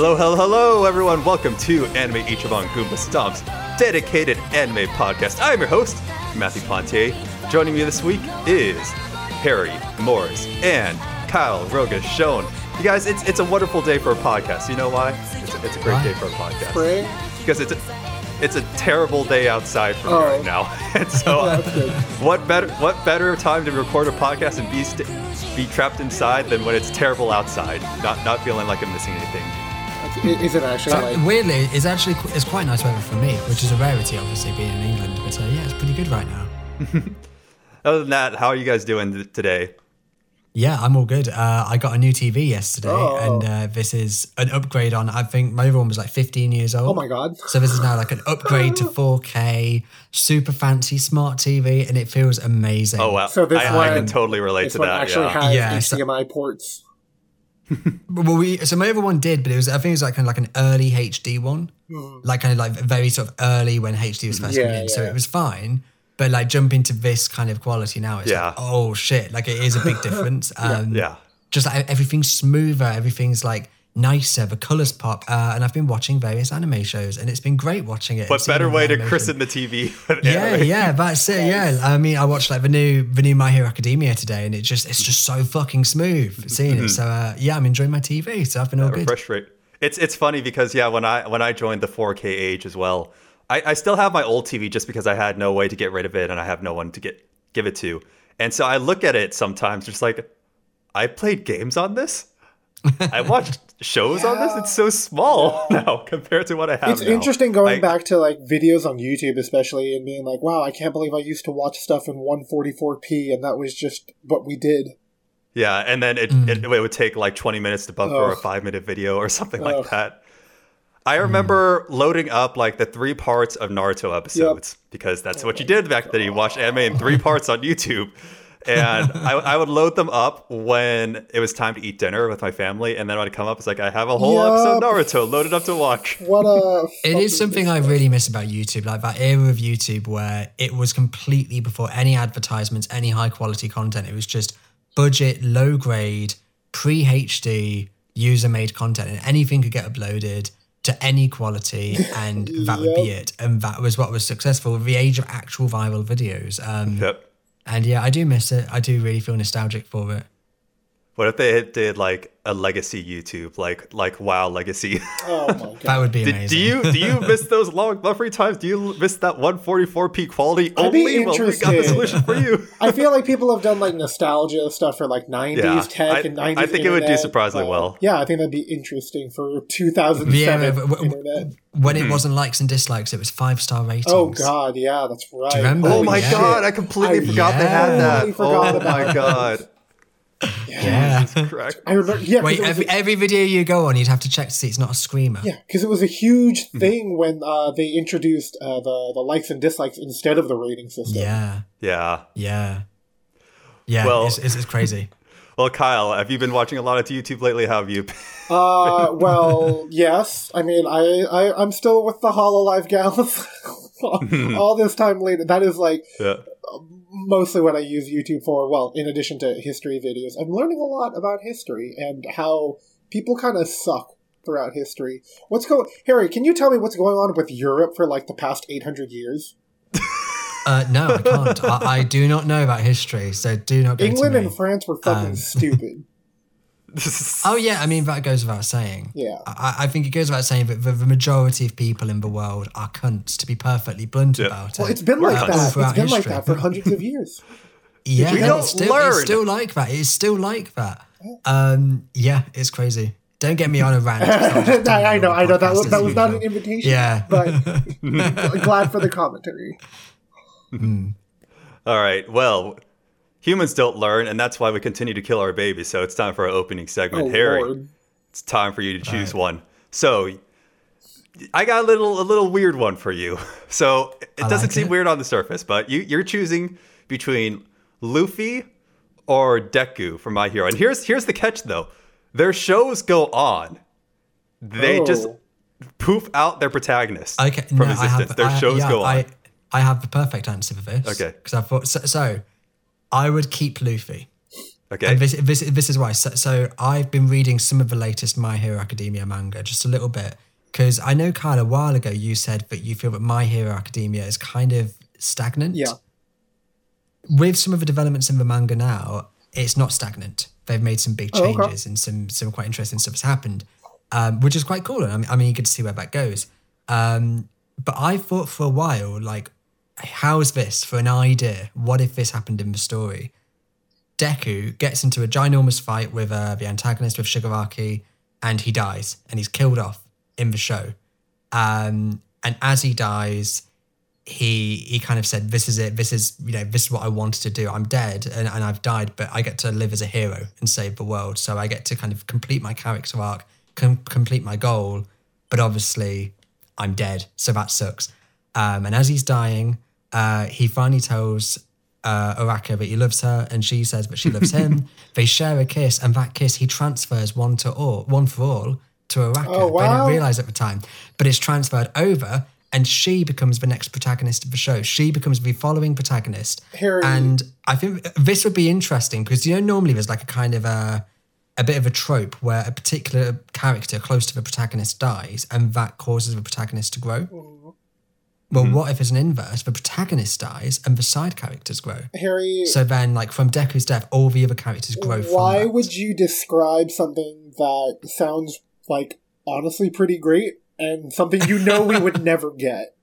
Hello, hello, hello, everyone. Welcome to Anime Ichiban Goomba Stomp's dedicated anime podcast. I'm your host, Matthew Pontier. Joining me this week is Harry Morris and Kyle Rogas You guys, it's it's a wonderful day for a podcast. You know why? It's a, it's a great Why? day for a podcast. Spring? Because it's a, it's a terrible day outside for me Oh. right now. And so, uh, That's good. what better what better time to record a podcast and be st- be trapped inside than when it's terrible outside, not not feeling like I'm missing anything. That's- Is it actually like? weirdly, it's actually it's quite nice weather for me, which is a rarity, obviously, being in England. But uh, yeah, it's pretty good right now. Other than that, how are you guys doing th- today? Yeah, I'm all good. Uh, I got a new TV yesterday, Oh. and uh, this is an upgrade on. I think my other one was like 15 years old. Oh my god! So this is now like an upgrade to 4K, super fancy smart TV, and it feels amazing. Oh wow, So this I, I can totally relate This to one that. actually yeah. has Yeah, so- HDMI ports. Well, we so my other one did, but it was I think it was like kind of like an early HD one, like kind of like very sort of early when HD was first coming Hmm. Yeah, in. So it was fine, but like jumping to this kind of quality now, it's Yeah. like oh shit, like it is a big difference. Um, yeah. just like everything's smoother, everything's like nicer, the colors pop, uh, and I've been watching various anime shows, and it's been great watching it. What better way to animation. christen the TV? Yeah, anime? yeah, that's it. Yeah, I mean, I watched like the new the new My Hero Academia today, and it just it's just so fucking smooth seeing it. So uh, yeah, I'm enjoying my TV. So I've been all good. refresh rate. It's it's funny because yeah, when I when I joined the 4K age as well, I, I still have my old TV just because I had no way to get rid of it and I have no one to get give it to. And so I look at it sometimes just like I played games on this. I watched shows on this. It's so small now compared to what I have. It's now. interesting going Like, back to like videos on YouTube, especially, and being like, "Wow, I can't believe I used to watch stuff in 144p, and that was just what we did." Yeah, and then it, Mm. it, it would take like 20 minutes to buffer a five minute video or something Ugh. like that. I remember loading up like the three parts of Naruto episodes because that's what you did back then. You watched anime in three parts on YouTube. And I, I would load them up when it was time to eat dinner with my family. And then I'd come up, it's like, I have a whole episode of Naruto loaded up to watch. What a! It fucking is something I really miss about YouTube, like that era of YouTube where it was completely before any advertisements, any high quality content. It was just budget, low grade, pre HD, user made content, and anything could get uploaded to any quality, and that would be it. And that was what was successful. The age of actual viral videos. Um, Yep. And yeah, I do miss it. I do really feel nostalgic for it. What if they did like a legacy YouTube, like like WoW Legacy? Oh my god! That would be amazing. do you do you miss those long buffery times? Do you miss that 144p quality I'd be only? Well, we got the solution for you. I feel like people have done like nostalgia stuff for like 90s Yeah, tech I- and 90s. I think it would do surprisingly but, well. Yeah, I think that'd be interesting for 2007 Yeah, but- but- internet. when Hmm. it wasn't likes and dislikes, it was five star ratings. Oh god, yeah, that's right. you remember? Oh my Yeah. god, I completely I forgot they had that. totally forgot oh about my god. Yeah. Correct. I remember. Yeah, 'cause Wait, every, a- every video you go on, you'd have to check to see it's not a screamer. Yeah, because it was a huge Hmm. thing when uh, they introduced uh, the the likes and dislikes instead of the rating system. Yeah. Yeah. Yeah. Yeah. Well- it's, it's, it's crazy. Well, Kyle, have you been watching a lot of YouTube lately? How have you? Uh, well, yes. I mean, I, I I'm still with the Hololive gals. All this time later, that is like Yeah. Mostly what I use YouTube for. Well, in addition to history videos, I'm learning a lot about history and how people kind of suck throughout history. What's going, Harry? Can you tell me what's going on with Europe for like the past 800 years? Uh, no, I can't. I, I do not know about history, so do not go England and France were fucking Um, stupid. Oh, yeah. I mean, that goes without saying. Yeah. I, I think it goes without saying that the, the majority of people in the world are cunts, to be perfectly blunt Yeah. about Well, it. it's been We're like all that. It's throughout been like that for hundreds of years. Yeah, We don't it's still, learn. It's still like that. It's still like that. Um, yeah, it's crazy. Don't get me on a rant. It's not just I, I know, I know. That was that was not an invitation. Yeah. but glad for the commentary. All right. Well, humans don't learn, and that's why we continue to kill our babies. So it's time for our opening segment. Oh Harry, Lord. it's time for you to choose one. So I got a little a little weird one for you. So it I doesn't like seem it. weird on the surface, but you you're choosing between Luffy or Deku for My Hero. And here's here's the catch though. Their shows go on. They oh. just Oh. poof out their protagonists Okay, from no, I existence. have, their I, shows yeah, go on. I, I have the perfect answer for this. Okay. Because I thought so, so. I would keep Luffy. Okay. And this, this, this is why. So, so I've been reading some of the latest My Hero Academia manga, just a little bit, because I know, Kyle, a while ago you said that you feel that My Hero Academia is kind of stagnant. Yeah. With some of the developments in the manga now, it's not stagnant. They've made some big Oh, okay. changes and some some quite interesting stuff has happened, um, which is quite cool. And I'm, I'm eager to see where that goes. Um, but I thought for a while, like, how's this for an idea? What if this happened in the story? Deku gets into a ginormous fight with uh, the antagonist with Shigaraki, and he dies, and he's killed off in the show. Um, and as he dies, he he kind of said, "This is it. This is you know this is what I wanted to do. I'm dead and, and I've died, but I get to live as a hero and save the world. So I get to kind of complete my character arc, com- complete my goal. But obviously, I'm dead, so that sucks." Um, and as he's dying, uh, he finally tells uh, Uraraka that he loves her, and she says that she loves him. they share a kiss, and that kiss he transfers one to all, one for all, to Uraraka. Oh, wow. didn't realize at the time, but it's transferred over, and she becomes the next protagonist of the show. She becomes the following protagonist, Harry- and I think this would be interesting because you know normally there's like a kind of a a bit of a trope where a particular character close to the protagonist dies, and that causes the protagonist to grow. Well, mm-hmm. what if it's an inverse? The protagonist dies and the side characters grow. Harry, So then, like from Deku's death, all the other characters grow from why that. would you describe something that sounds like honestly pretty great and something you know we would never get?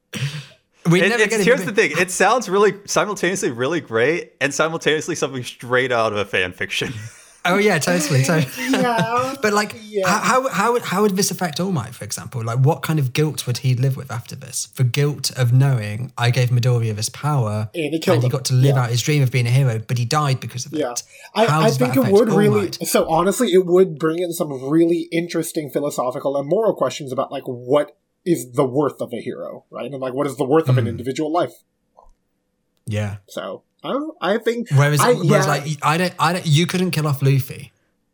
we It- never it's- get it. here's the thing. It sounds really simultaneously really great and simultaneously something straight out of a fan fiction. Oh yeah, totally. totally. Yeah. But like, Yeah. how, how how would how would this affect All Might, for example? Like, what kind of guilt would he live with after this? For guilt of knowing I gave Midoriya this power, And he killed he got to live Yeah. out his dream of being a hero, but he died because of Yeah, it. I, I think it would All really. Might? So honestly, it would bring in some really interesting philosophical and moral questions about like what is the worth of a hero, right? And like what is the worth Hmm. of an individual life. Yeah. So I don't. I think. Whereas, I, whereas yeah, like, I don't, I don't, you couldn't kill off Luffy.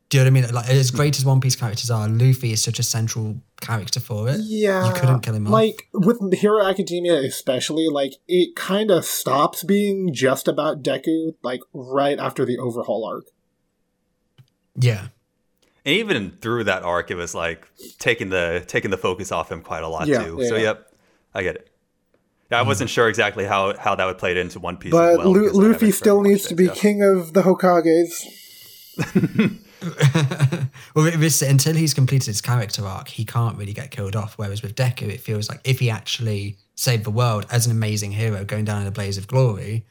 Do you know what I mean? Like, as great as One Piece characters are, Luffy is such a central character for it. yeah, you couldn't kill him off. Like with Hero Academia, especially, like it kind of stops being just about Deku, like right after the overhaul arc. Yeah. And even through that arc, it was like taking the taking the focus off him quite a lot Yeah, too. yeah, so yeah. yep, I get it. Yeah, I mm. wasn't sure exactly how how that would play into One Piece. But as well, Lu- because I haven't Luffy still needs to be yeah. king of the Hokages. well, this, until he's completed his character arc, he can't really get killed off. Whereas with Deku, it feels like if he actually saved the world as an amazing hero, going down in a blaze of glory,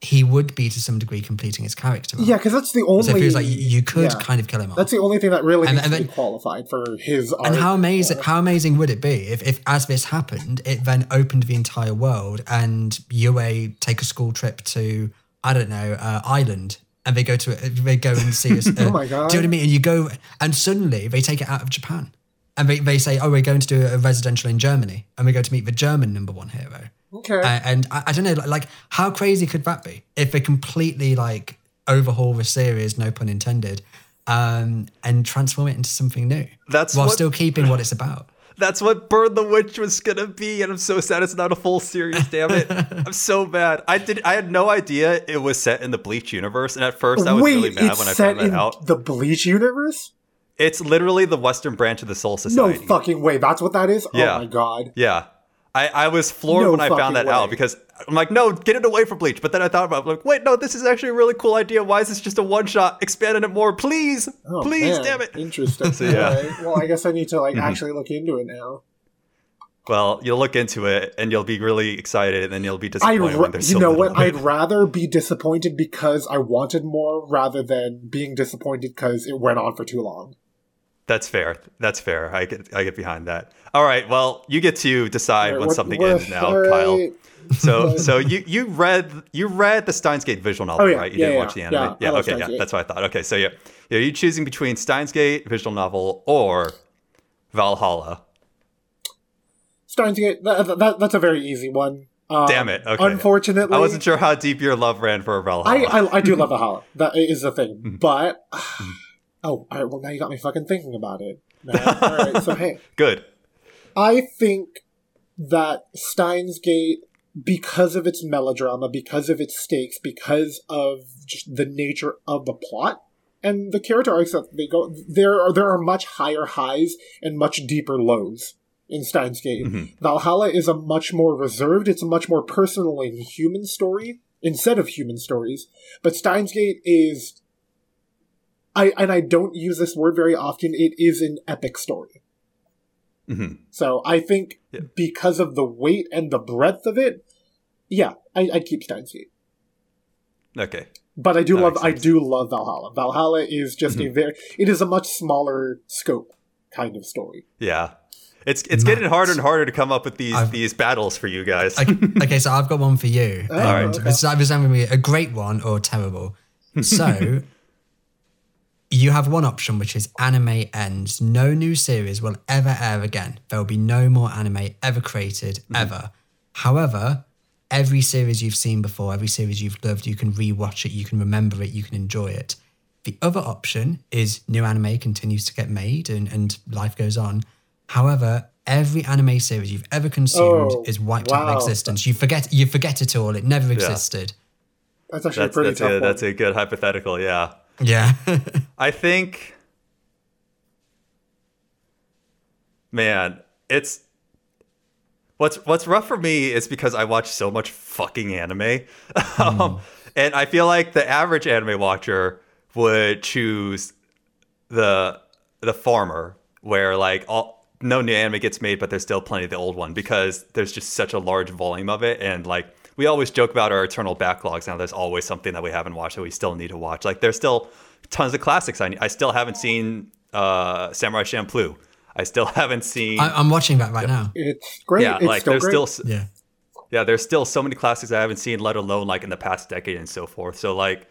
he would be to some degree completing his character arc. Yeah, because that's the only. So it feels like you, could yeah. kind of kill him off. That's the only thing that really And- and then- qualified for his. and how amazing how amazing would it be if, if as this happened, it then opened the entire world and UA take a school trip to I don't know uh, Ireland and they go to they go and see us. Oh my God. Do you know what I mean? And you go and suddenly they take it out of Japan and they, they say, oh, we're going to do a residential in Germany and we go to meet the German number one hero. Okay. Uh, and I, I don't know, like, like how crazy could that be if they completely like overhaul the series, no pun intended, um, and transform it into something new, That's while what- still keeping what it's about. That's what Burn the Witch was gonna be, and I'm so sad it's not a full series. Damn it! I'm so mad. I did. I had no idea it was set in the Bleach universe, and at first I was Wait, really mad when I found that in out. the Bleach universe? It's literally the Western branch of the Soul Society. No fucking way. That's what that is? Yeah. Oh my god. Yeah. I, I was floored No when I found that way. out because I'm like, no, get it away from Bleach. But then I thought about it, like, wait, no, this is actually a really cool idea. Why is this just a one shot? Expanding it more, please. Oh, please, man. damn it. Interesting. So, yeah. Well, I guess I need to like mm-hmm. actually look into it now. Well, you'll look into it and you'll be really excited and then you'll be disappointed ra- you know what? I'd rather be disappointed because I wanted more rather than being disappointed because it went on for too long. That's fair. That's fair. I get I get behind that. All right. Well, you get to decide Alright, when what- something what- ends now, alright. Kyle. So so you you read you read the Steins Gate visual novel, Oh, yeah. right? You Yeah, didn't yeah, watch the anime. Yeah, Yeah, okay, yeah. That's what I thought. Okay, so yeah. Yeah, you choosing between Steins Gate visual novel or Valhalla. Steins Gate, that, that, that's a very easy one. Um, Damn it, okay. Unfortunately, I wasn't sure how deep your love ran for Valhalla. I, I, I do love Valhalla. That is the thing. Mm-hmm. But, oh, all right, well, now you got me fucking thinking about it. Now, all right, so hey. Good. I think that Steins Gate, because of its melodrama, because of its stakes, because of just the nature of the plot, and the character arcs that they go there are there are much higher highs and much deeper lows in Steins Gate. Mm-hmm. Valhalla is a much more reserved, it's a much more personal and human story instead of human stories. But Steins Gate is I and I don't use this word very often, it is an epic story. Mhm. So I think Yeah. because of the weight and the breadth of it, yeah, I, I'd keep Steins Gate. Okay. But I do That love I do love Valhalla. Valhalla is just Mm-hmm. a very it is a much smaller scope kind of story. Yeah. It's it's getting harder and harder to come up with these I've- these battles for you guys. okay, okay, so I've got one for you. Oh, and okay. It's either going to be a great one or terrible. So you have one option, which is anime ends. No new series will ever air again. There will be no more anime ever created, mm-hmm. ever. However, every series you've seen before, every series you've loved, you can rewatch it, you can remember it, you can enjoy it. The other option is new anime continues to get made and, and life goes on. However, every anime series you've ever consumed Oh, is wiped out of existence. You forget you forget it all. It never existed. That's actually that's a pretty that's tough a, one. that's a good hypothetical. Yeah. Yeah. I think, man, it's what's what's rough for me is because I watch so much fucking anime, um, and I feel like the average anime watcher would choose the the former, where like all no new anime gets made, but there's still plenty of the old one because there's just such a large volume of it, and like we always joke about our eternal backlogs. Now there's always something that we haven't watched that we still need to watch. Like there's still tons of classics. I I still haven't seen uh, Samurai Champloo. I still haven't seen. I, I'm watching that right now. It's great. yeah, it's like still there's great. still Yeah. yeah, there's still so many classics I haven't seen, let alone like in the past decade and so forth. So like,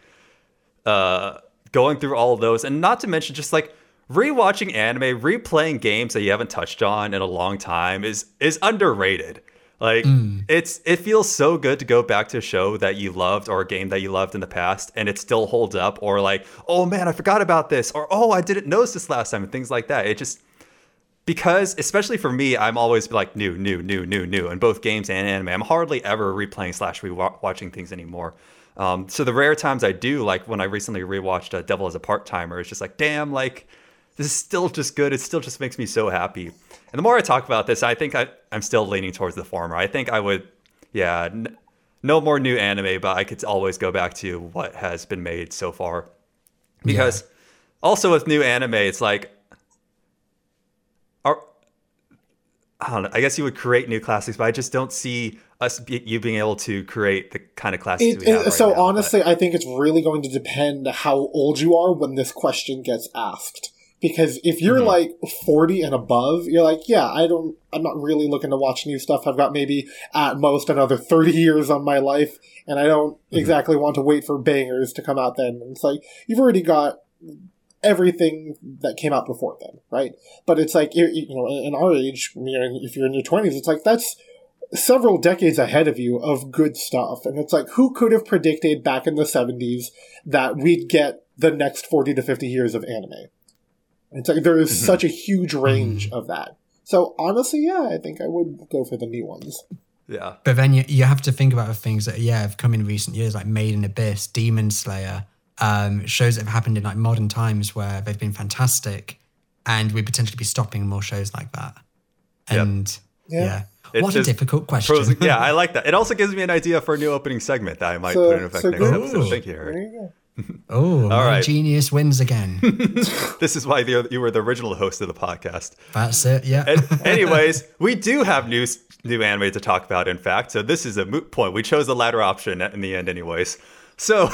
uh, going through all of those, and not to mention just like rewatching anime, replaying games that you haven't touched on in a long time is is underrated. Like it's it feels so good to go back to a show that you loved or a game that you loved in the past and it still holds up or like, oh man, I forgot about this or oh, I didn't notice this last time and things like that. It just because especially for me, I'm always like new, new, new, new, new in both games and anime. I'm hardly ever replaying slash rewatching things anymore. Um, so the rare times I do, like when I recently rewatched uh, Devil as a Part Timer, it's just like, damn, like this is still just good. It still just makes me so happy. And the more I talk about this, I think I, I'm still leaning towards the former. I think I would, yeah, n- no more new anime, but I could always go back to what has been made so far. Because also with new anime, it's like, are, I don't know. I guess you would create new classics, but I just don't see us be, you being able to create the kind of classics It, we have it- right so now, but- honestly, I think it's really going to depend how old you are when this question gets asked. Because if you're Mm-hmm. like 40 and above, you're like, yeah, I don't, I'm not really looking to watch new stuff. I've got maybe at most another 30 years on my life, and I don't Mm-hmm. exactly want to wait for bangers to come out then. It's like, you've already got everything that came out before then, right? But it's like, you you know, in our age, you know, if you're in your 20s, it's like, that's several decades ahead of you of good stuff. And it's like, who could have predicted back in the 70s that we'd get the next 40 to 50 years of anime? It's like, there is Mhm. such a huge range of that. So honestly, yeah, I think I would go for the new ones. yeah. But then you, you have to think about the things that, yeah, have come in recent years, like Made in Abyss, Demon Slayer, um, shows that have happened in like modern times where they've been fantastic and we'd potentially be stopping more shows like that. Yep. And Yeah. yeah. It's What a difficult question. Pros, yeah, I like that. It also gives me an idea for a new opening segment that I might So- put in effect so next good. episode. Ooh. Thank you, There Harry. Oh, my right. genius wins again. This is why the, you were the original host of the podcast. That's it. Yeah. And anyways, we do have new new anime to talk about. In fact, so this is a moot point. We chose the latter option in the end, anyways. So,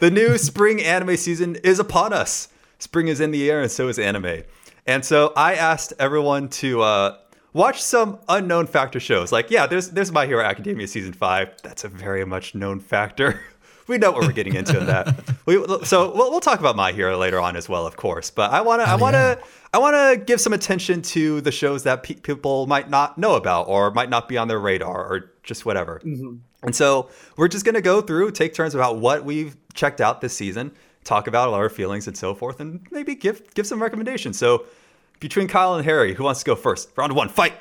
the new spring anime season is upon us. Spring is in the air, and so is anime. And so, I asked everyone to uh, watch some unknown factor shows. Like, yeah, there's there's My Hero Academia season five. That's a very much known factor. We know what we're getting into in that. We, so we'll, we'll talk about My Hero later on as well, of course. But I wanna I oh, wanna yeah. I wanna give some attention to the shows that pe- people might not know about or might not be on their radar or just whatever. Mm-hmm. And so we're just gonna go through, take turns about what we've checked out this season, talk about our feelings and so forth, and maybe give give some recommendations. So between Kyle and Harry, who wants to go first? Round one, fight.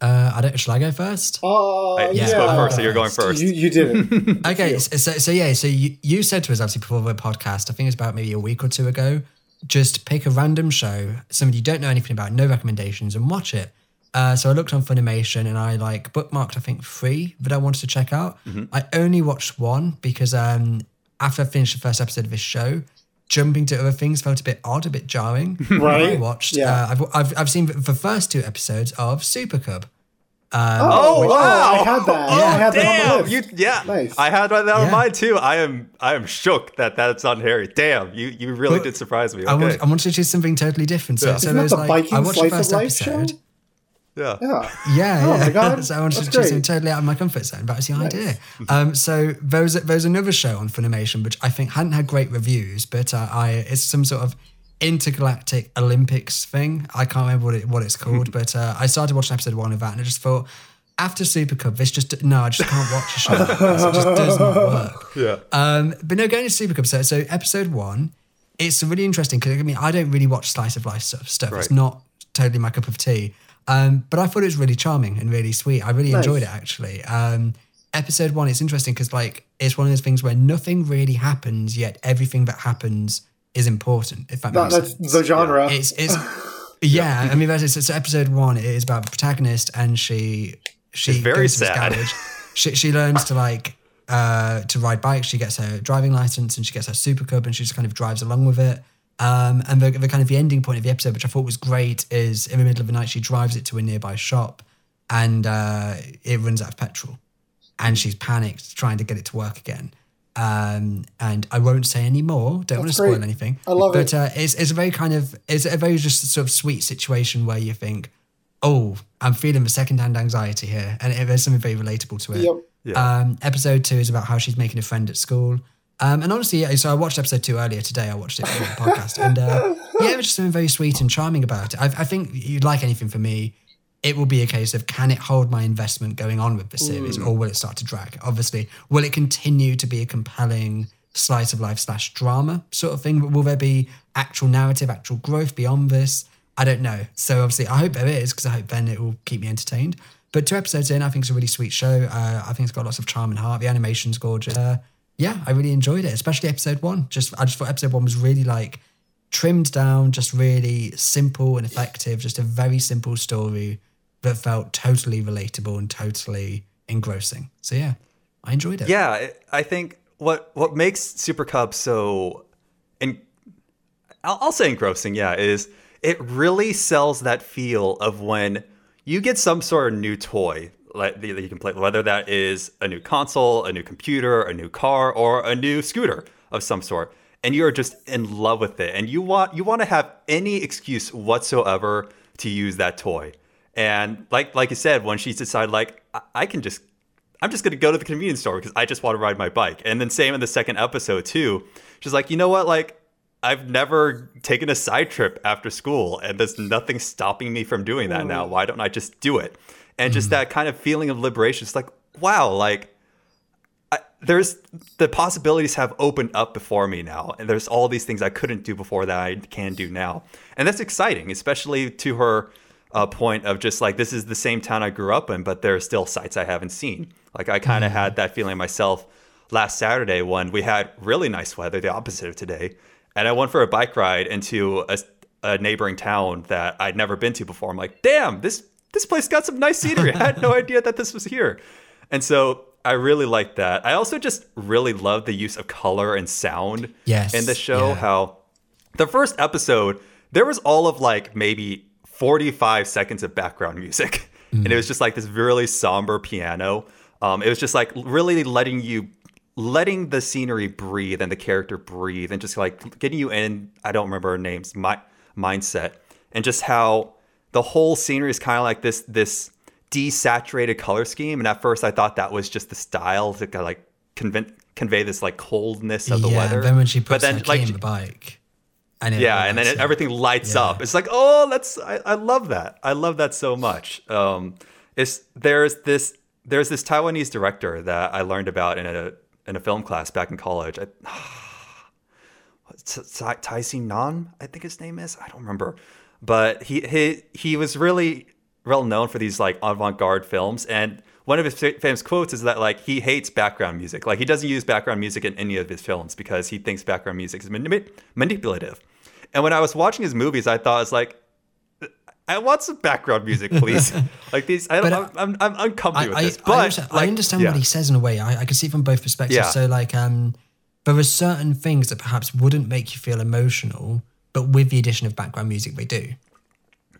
Uh, I don't. Shall I go first? Uh, I- you yeah. spoke first, so you're going first. first. You, you did it. Okay, so, so so yeah, so you, you said to us obviously before the podcast, I think it was about maybe a week or two ago, just pick a random show, somebody you don't know anything about, no recommendations, and watch it. Uh, so I looked on Funimation and I like bookmarked I think three that I wanted to check out. I only watched one because um, after I finished the first episode of this show, jumping to other things felt a bit odd, a bit jarring. Right. I watched. Yeah. Uh, I've, I've I've seen the first two episodes of Super Cub. Oh, wow. I had that. yeah I had that on the Damn, list. you yeah. Nice. I had that on Yeah. mine too. I am I am shook that that's on Harry. Damn, you you really Well, did surprise me. I, Okay. want, I wanted to choose something totally different. So, Yeah. so Isn't there that was the like I watched the first episode. show? Episode. yeah. Yeah. Yeah, Oh yeah. my God, so I wanted that's to do something totally out of my comfort zone. That was the idea. Um, so there was, there was another show on Funimation which I think hadn't had great reviews, but uh, I it's some sort of intergalactic Olympics thing. I can't remember what it what it's called, but uh, I started watching episode one of that, and I just thought. After Super Cub, this just no, I just can't watch a show. like this. It just does not work. Yeah. Um, but no, going to Super Cub. So, so episode one, it's really interesting because I mean, I don't really watch slice of life stuff. stuff. It's not totally my cup of tea. Um, but I thought it was really charming and really sweet. I really Nice. enjoyed it actually. Um, episode one, it's interesting because like it's one of those things where nothing really happens, yet everything that happens is important. If that That, makes that's sense. the genre. It's it's yeah. I mean, that's it's, so episode one it is about the protagonist, and she she It's very goes to this sad. garage. She she learns to like uh to ride bikes. She gets her driving license, and she gets her super cub, and she just kind of drives along with it. Um, and the, the kind of the ending point of the episode, which I thought was great, is in the middle of the night she drives it to a nearby shop, and uh, it runs out of petrol, and she's panicked trying to get it to work again. Um, and I won't say any more. Don't want to spoil great. anything. I love but, it. uh, it's it's a very kind of it's a very just sort of sweet situation where you think, oh, I'm feeling the secondhand anxiety here, and it, there's something very relatable to it. Yep. Yeah. Um, episode two is about how she's making a friend at school. Um, and honestly, yeah, so I watched episode two earlier today. I watched it for the podcast, and uh, yeah, it was just something very sweet and charming about it. I, I think you'd like anything from me. It will be a case of can it hold my investment going on with the series, or will it start to drag? Obviously, will it continue to be a compelling slice of life slash drama sort of thing? But will there be actual narrative, actual growth beyond this? I don't know. So obviously, I hope there is because I hope then it will keep me entertained. But two episodes in, I think it's a really sweet show. Uh, I think it's got lots of charm and heart. The animation's gorgeous. Uh, yeah, I really enjoyed it, especially episode one. Just I just thought episode one was really like trimmed down, just really simple and effective. Just a very simple story that felt totally relatable and totally engrossing. So yeah, I enjoyed it. Yeah, I- think what what makes Super Cub so, and I'll, I'll say engrossing, yeah, is it really sells that feel of when you get some sort of new toy that you can play, whether that is a new console, a new computer, a new car, or a new scooter of some sort, and you are just in love with it, and you want you want to have any excuse whatsoever to use that toy. And like like you said, when she decided like I, I can just I'm just gonna go to the convenience store because I just want to ride my bike. And then same in the second episode too. She's like, you know what, like I've never taken a side trip after school, and there's nothing stopping me from doing that mm-hmm. now. Why don't I just do it? And just that kind of feeling of liberation. It's like, wow, like I, there's the possibilities have opened up before me now, and there's all these things I couldn't do before that I can do now, and that's exciting, especially to her uh, point of just like this is the same town I grew up in, but there are still sites I haven't seen. Like I kind of had that feeling myself last Saturday when we had really nice weather, the opposite of today, and I went for a bike ride into a, a neighboring town that I'd never been to before. I'm like, damn, this this place got some nice scenery. I had no idea that this was here. And so I really like that. I also just really love the use of color and sound Yes, in the show. yeah. How the first episode, there was all of like maybe 45 seconds of background music. And it was just like this really somber piano. Um, it was just like really letting you letting the scenery breathe and the character breathe and just like getting you in i don't remember her names my mindset and just how the whole scenery is kind of like this this desaturated color scheme and at first i thought that was just the style to kind of like convey, convey this like coldness of the yeah, weather Then when she but puts then like in the bike, and yeah, and then it, everything lights Yeah. up. It's like, oh, that's I, I love that. I love that so much. Um, it's there's this there's this Taiwanese director that I learned about in a in a film class back in college. I, Tai Sin Nan, I think his name is. I don't remember, but he he he was really well known for these like avant-garde films, and one of his famous quotes is that like he hates background music. Like he doesn't use background music in any of his films because he thinks background music is manip- manipulative. And when I was watching his movies, I thought it's like. I want some background music, please. like these, I don't, I'm, I'm, I'm uncomfortable I, with this. I, But I understand, I understand yeah. what he says in a way. I, I can see from both perspectives. Yeah. So, like, um, there are certain things that perhaps wouldn't make you feel emotional, but with the addition of background music, they do.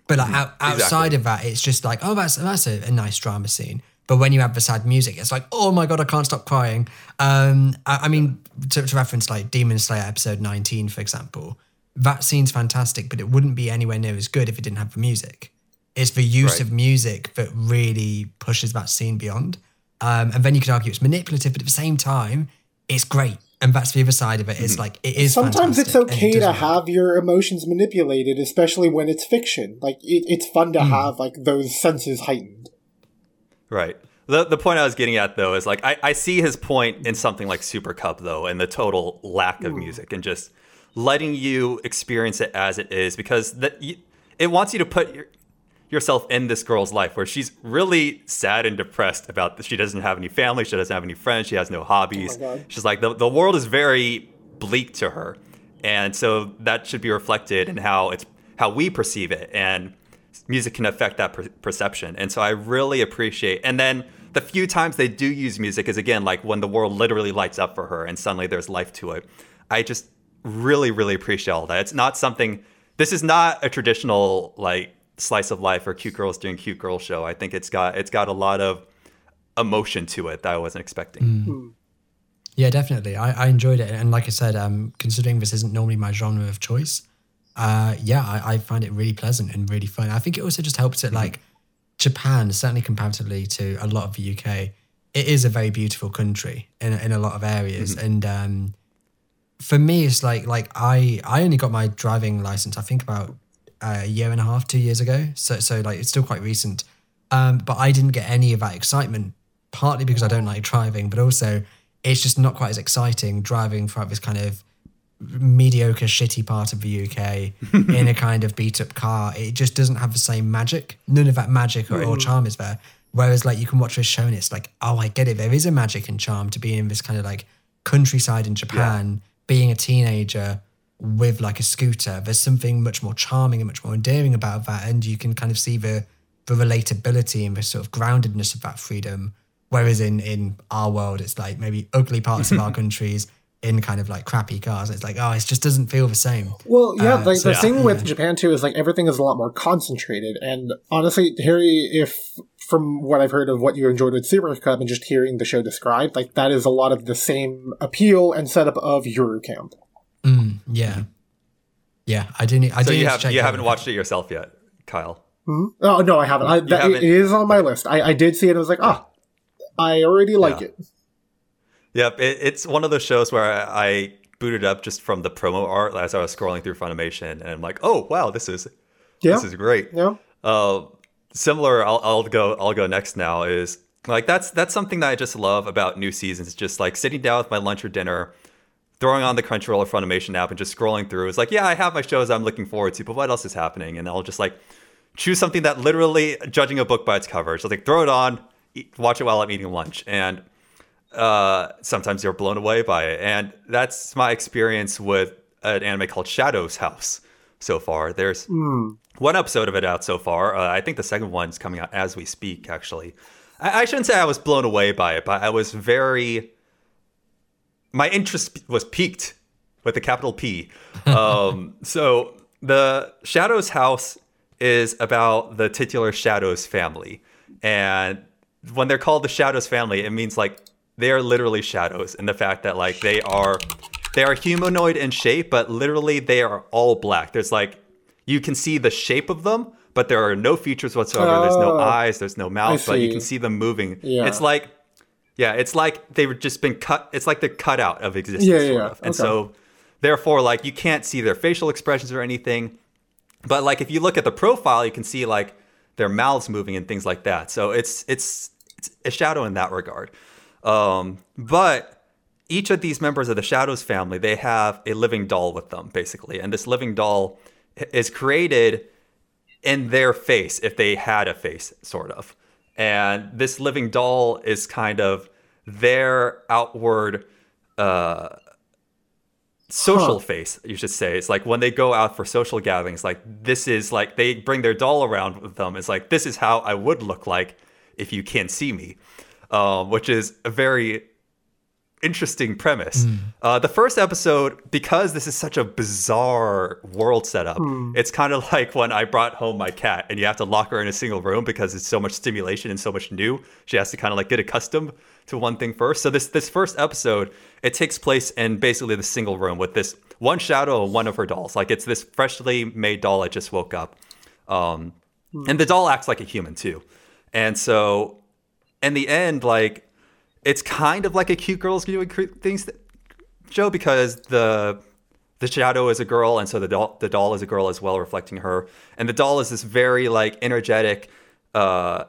But like out, outside. Exactly. of that, it's just like, oh, that's that's a, a nice drama scene. But when you have the sad music, it's like, oh my god, I can't stop crying. Um, I, I mean, to, to reference like Demon Slayer episode nineteen, for example, that scene's fantastic, but it wouldn't be anywhere near as good if it didn't have the music. It's the use Right. of music that really pushes that scene beyond. Um, and then you could argue it's manipulative, but at the same time, it's great. And that's the other side of it. Mm-hmm. It's like it is. Sometimes it's fantastic, and it okay to work. have your emotions manipulated, especially when it's fiction. Like it, it's fun to have like those senses heightened. Right. The the point I was getting at though is like I, I see his point in something like Super Cub though, and the total lack of music and just letting you experience it as it is because that it wants you to put your, yourself in this girl's life where she's really sad and depressed about that she doesn't have any family, she doesn't have any friends, she has no hobbies. Oh God. She's like the the world is very bleak to her, and so that should be reflected in how it's how we perceive it and music can affect that per- perception. And so I really appreciate. And then the few times they do use music is again like when the world literally lights up for her and suddenly there's life to it. I just really really appreciate all that. It's not something. This is not a traditional like slice of life or cute girls doing cute girl show. I think it's got it's got a lot of emotion to it that I wasn't expecting. Yeah, definitely. I, I enjoyed it, and like I said, um, considering this isn't normally my genre of choice, uh, yeah, I, I find it really pleasant and really fun. I think it also just helps it like Japan, certainly comparatively to a lot of the UK, it is a very beautiful country in in a lot of areas, and um, for me, it's like like I I only got my driving license. I think about uh, a year and a half, two years ago. So so like it's still quite recent. Um, but I didn't get any of that excitement, partly because I don't like driving, but also it's just not quite as exciting driving throughout this kind of mediocre, shitty part of the UK in a kind of beat up car. It just doesn't have the same magic. None of that magic or, or charm is there. Whereas like you can watch this show and it's like, oh, I get it. There is a magic and charm to being in this kind of like countryside in Japan, being a teenager with like a scooter. There's something much more charming and much more endearing about that. And you can kind of see the the relatability and the sort of groundedness of that freedom. Whereas in in our world, it's like maybe ugly parts of our countries in kind of like crappy cars. It's like, oh, it just doesn't feel the same. Well, yeah, Uh, like so the yeah. thing with Japan too is like everything is a lot more concentrated. And honestly, Harry, if from what I've heard of what you enjoyed with Super Cub and just hearing the show described, like that is a lot of the same appeal and setup of Yuru Camp. Yeah. Yeah, I do need. I So do you have, check you haven't the- watched it yourself yet, Kyle. Oh no, I haven't. I, that, haven't? It is on my list. I, I did see it. and I was like, ah, I already like Yeah. it. Yep, it, it's one of those shows where I, I booted up just from the promo art as I was scrolling through Funimation, and I'm like, oh wow, this is Yeah, this is great. yeah. Uh, similar, I'll, I'll go I'll go next now is like that's that's something that I just love about new seasons. Just like sitting down with my lunch or dinner, throwing on the Crunchyroll or Funimation app and just scrolling through. It's like, yeah, I have my shows I'm looking forward to, but what else is happening? And I'll just like choose something that literally judging a book by its cover. So like throw it on, eat, watch it while I'm eating lunch, and uh, sometimes you're blown away by it. And that's my experience with an anime called Shadows House so far. There's one episode of it out so far. Uh, I think the second one's coming out as we speak, actually. I, I shouldn't say I was blown away by it, but I was very. My interest was piqued with a capital P. Um, so the Shadows House is about the titular Shadows family. And when they're called the Shadows family, it means like they are literally shadows and the fact that like they are they are humanoid in shape, but literally they are all black. There's like you can see the shape of them, but there are no features whatsoever. there's no Oh, eyes, there's no mouth, but you can see them moving. Yeah. It's like yeah, it's like they've just been cut. It's like they're cut out of existence, Yeah, yeah, of. And Okay. so, therefore, like you can't see their facial expressions or anything. But like if you look at the profile, you can see like their mouths moving and things like that. So it's it's it's a shadow in that regard. Um, but each of these members of the Shadows family, they have a living doll with them, basically, and this living doll is created in their face if they had a face, sort of. And this living doll is kind of their outward uh, social Huh. face, you should say. It's like when they go out for social gatherings, like this is like they bring their doll around with them. It's like this is how I would look like if you can't see me, um, which is a very interesting premise. Uh, the first episode, because this is such a bizarre world setup, it's kind of like when I brought home my cat and you have to lock her in a single room because it's so much stimulation and so much new. She has to kind of like get accustomed to one thing first. So this this first episode, it takes place in basically the single room with this one shadow and one of her dolls. Like it's this freshly made doll that just woke up. Um, and the doll acts like a human too. And so in the end, like it's kind of like a cute girls doing cre- things th- show because the the shadow is a girl and so the doll the doll is a girl as well reflecting her. And the doll is this very like energetic uh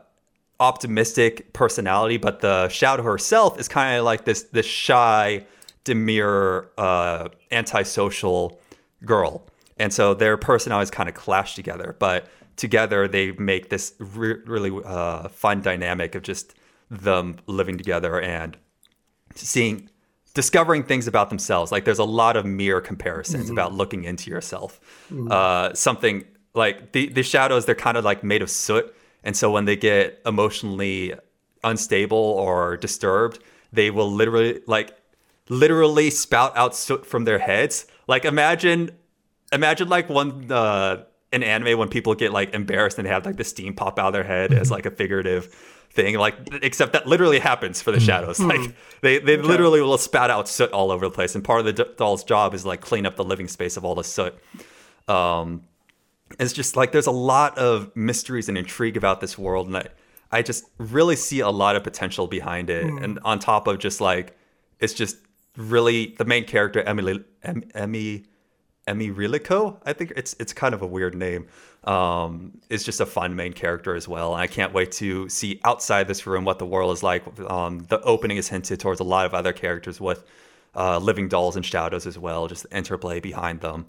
optimistic personality but the shadow herself is kind of like this this shy demure uh antisocial girl. And so their personalities kind of clash together but together they make this re- really uh fun dynamic of just them living together and seeing discovering things about themselves. Like there's a lot of mirror comparisons about looking into yourself. Uh, something like the, the shadows they're kind of like made of soot. And so when they get emotionally unstable or disturbed they will literally like literally spout out soot from their heads. Like imagine imagine like one uh in anime when people get like embarrassed and they have like the steam pop out of their head as like a figurative thing like except that literally happens for the hmm. shadows. Hmm. Like they they literally will spout out soot all over the place and part of the doll's job is like clean up the living space of all the soot. Um it's just like there's a lot of mysteries and intrigue about this world and i i just really see a lot of potential behind it. Hmm. And on top of just like it's just really the main character emily emmy Emilico, I think it's it's kind of a weird name. Um, is just a fun main character as well. And I can't wait to see outside this room what the world is like. Um, the opening is hinted towards a lot of other characters with uh, living dolls and shadows as well, just the interplay behind them.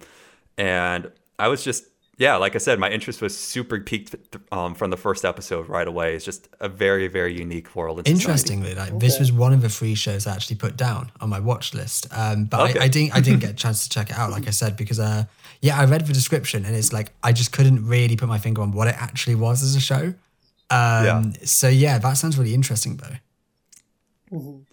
And I was just yeah, like I said, my interest was super piqued um, from the first episode right away. It's just a very very unique world. in. Interestingly, like this was one of the free shows I actually put down on my watch list. Um, but Okay. I, I didn't I didn't get a chance to check it out, like I said, because uh, yeah, I read the description and it's like I just couldn't really put my finger on what it actually was as a show. Um, Yeah. So yeah, that sounds really interesting though.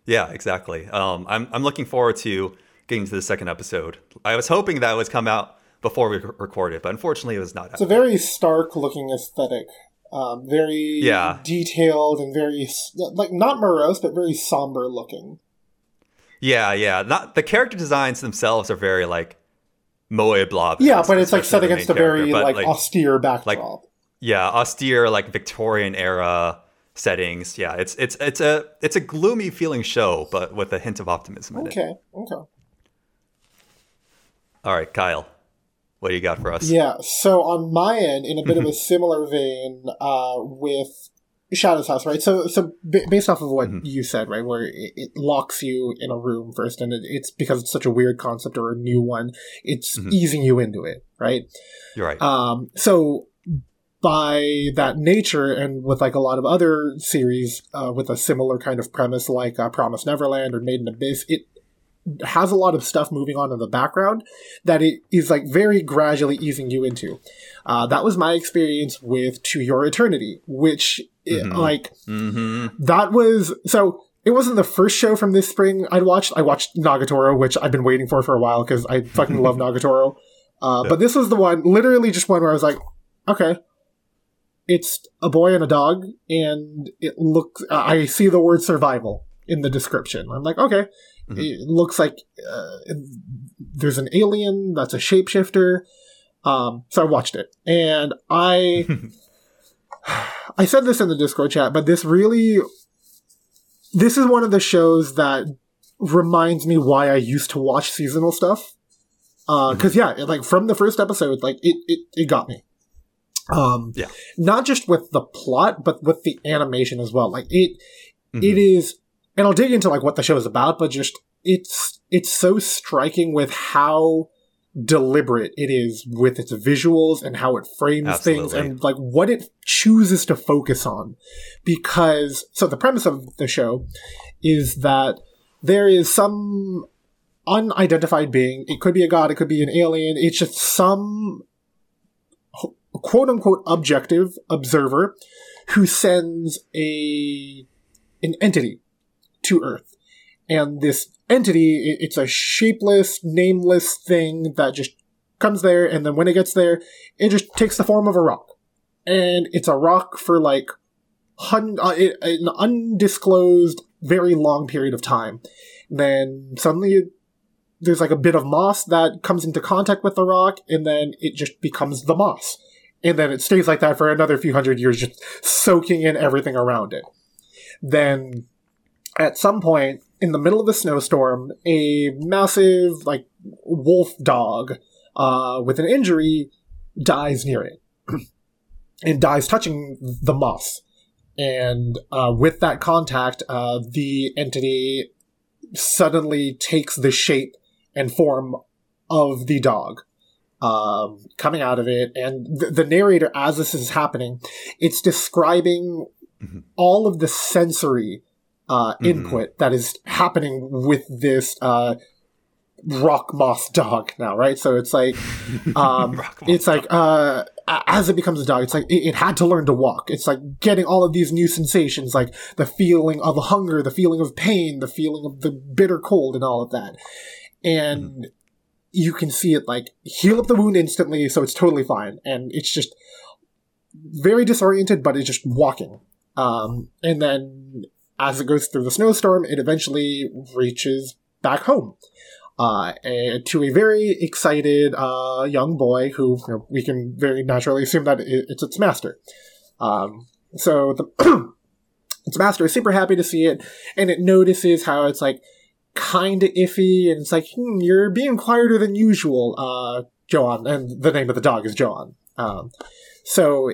Yeah, exactly. Um, I'm I'm looking forward to getting to the second episode. I was hoping that would come out before we recorded, but unfortunately, it was not. It's a very stark looking aesthetic. Um, very Yeah. detailed and very like not morose but very somber looking. Yeah, yeah. Not the character designs themselves are very like moe blob. Yeah, but it's like set against a very like, like austere backdrop. yeah austere like Victorian era settings. Yeah, it's it's it's a it's a gloomy feeling show, but with a hint of optimism in it. okay, okay. All right, Kyle, what do you got for us? Yeah, so on my end, in a bit of a similar vein uh, with Shadow's House, right? So, so b- based off of what Mhm. you said, right, where it, it locks you in a room first, and it, it's because it's such a weird concept or a new one, it's Mhm. easing you into it, right? You're right. Um, so by that nature, and with like a lot of other series uh, with a similar kind of premise, like uh, Promise Neverland or Made in Abyss, it has a lot of stuff moving on in the background that it is like very gradually easing you into. Uh, that was my experience with To Your Eternity, which it- Mhm. like mm-hmm. that was so. It wasn't the first show from this spring I'd watched. I watched Nagatoro, which I've been waiting for for a while because I fucking love Nagatoro. Uh, Yeah. But this was the one, literally just one where I was like, okay, it's a boy and a dog, and it looks. Uh, I see the word survival in the description. I'm like, okay, Mhm. it looks like uh, there's an alien that's a shapeshifter. Um, so I watched it, and I. I said this in the Discord chat, but this really, this is one of the shows that reminds me why I used to watch seasonal stuff. Because yeah, it, like from the first episode, like it, it, it got me. Um, Yeah. not just with the plot, but with the animation as well. Like it, Mhm. it is, and I'll dig into like what the show is about, but just it's it's so striking with how deliberate it is with its visuals and how it frames Absolutely. things and like what it chooses to focus on. Because so the premise of the show is that there is some unidentified being. It could be a god, it could be an alien. It's just some quote unquote objective observer who sends a an entity to Earth. And this entity, it's a shapeless, nameless thing that just comes there, and then when it gets there, it just takes the form of a rock. And it's a rock for like hun- uh, it- an undisclosed, very long period of time. Then suddenly it, there's like a bit of moss that comes into contact with the rock, and then it just becomes the moss. And then it stays like that for another few hundred years, just soaking in everything around it. Then at some point in the middle of a snowstorm, a massive like wolf dog uh, with an injury dies near it, and dies touching the moss. And uh, with that contact, uh, the entity suddenly takes the shape and form of the dog um, coming out of it. And th- the narrator, as this is happening, it's describing Mhm. all of the sensory uh, Mhm. input that is happening with this uh, rock moss dog now, right? So it's like, um, it's like, uh, as it becomes a dog, it's like it, it had to learn to walk. It's like getting all of these new sensations, like the feeling of hunger, the feeling of pain, the feeling of the bitter cold, and all of that. And you can see it like heal up the wound instantly, so it's totally fine. And it's just very disoriented, but it's just walking. Um, and then as it goes through the snowstorm, it eventually reaches back home. Uh, to a very excited uh, young boy who you know, we can very naturally assume that it, it's its master. Um, so the its master is super happy to see it, and it notices how it's like kind of iffy, and it's like hmm, you're being quieter than usual, uh, and the name of the dog is Joan. Um, so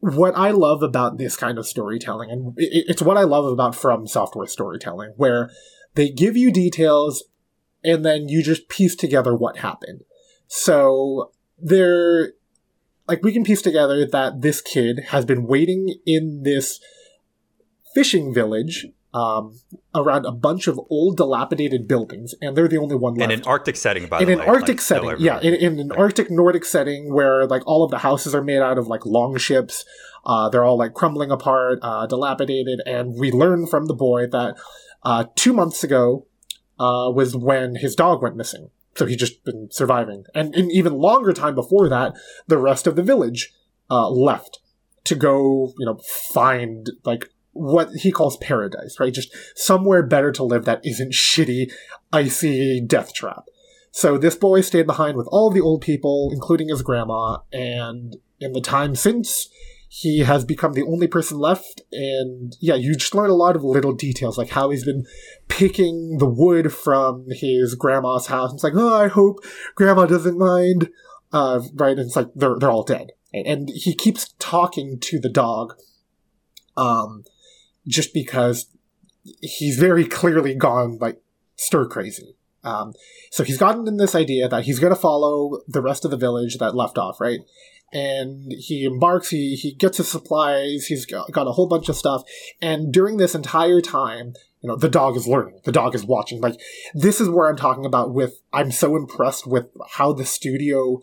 what I love about this kind of storytelling, and it's what I love about From Software storytelling, where they give you details and then you just piece together what happened. So there, like, we can piece together that this kid has been waiting in this fishing village um, around a bunch of old, dilapidated buildings, and they're the only one left in an Arctic setting, by in the way. In an. Arctic like, setting, yeah, in, in an Arctic Nordic setting where like all of the houses are made out of like long ships, uh, they're all like crumbling apart, uh, dilapidated, and we learn from the boy that uh, two months ago uh, was when his dog went missing. So he's just been surviving, and in even longer time before that, the rest of the village uh, left to go, you know, find like what he calls paradise, right? Just somewhere better to live that isn't shitty, icy death trap. So this boy stayed behind with all the old people, including his grandma, and in the time since, he has become the only person left. And yeah, you just learn a lot of little details, like how he's been picking the wood from his grandma's house. It's like, oh, I hope grandma doesn't mind. Uh, right? And it's like they're they're all dead, and he keeps talking to the dog, um, just because he's very clearly gone like stir crazy. Um, so he's gotten in this idea that he's going to follow the rest of the village that left off, right? And he embarks, he, he gets his supplies, he's got, got a whole bunch of stuff. And during this entire time, you know, the dog is learning, the dog is watching. Like, this is where I'm talking about with, I'm so impressed with how the studio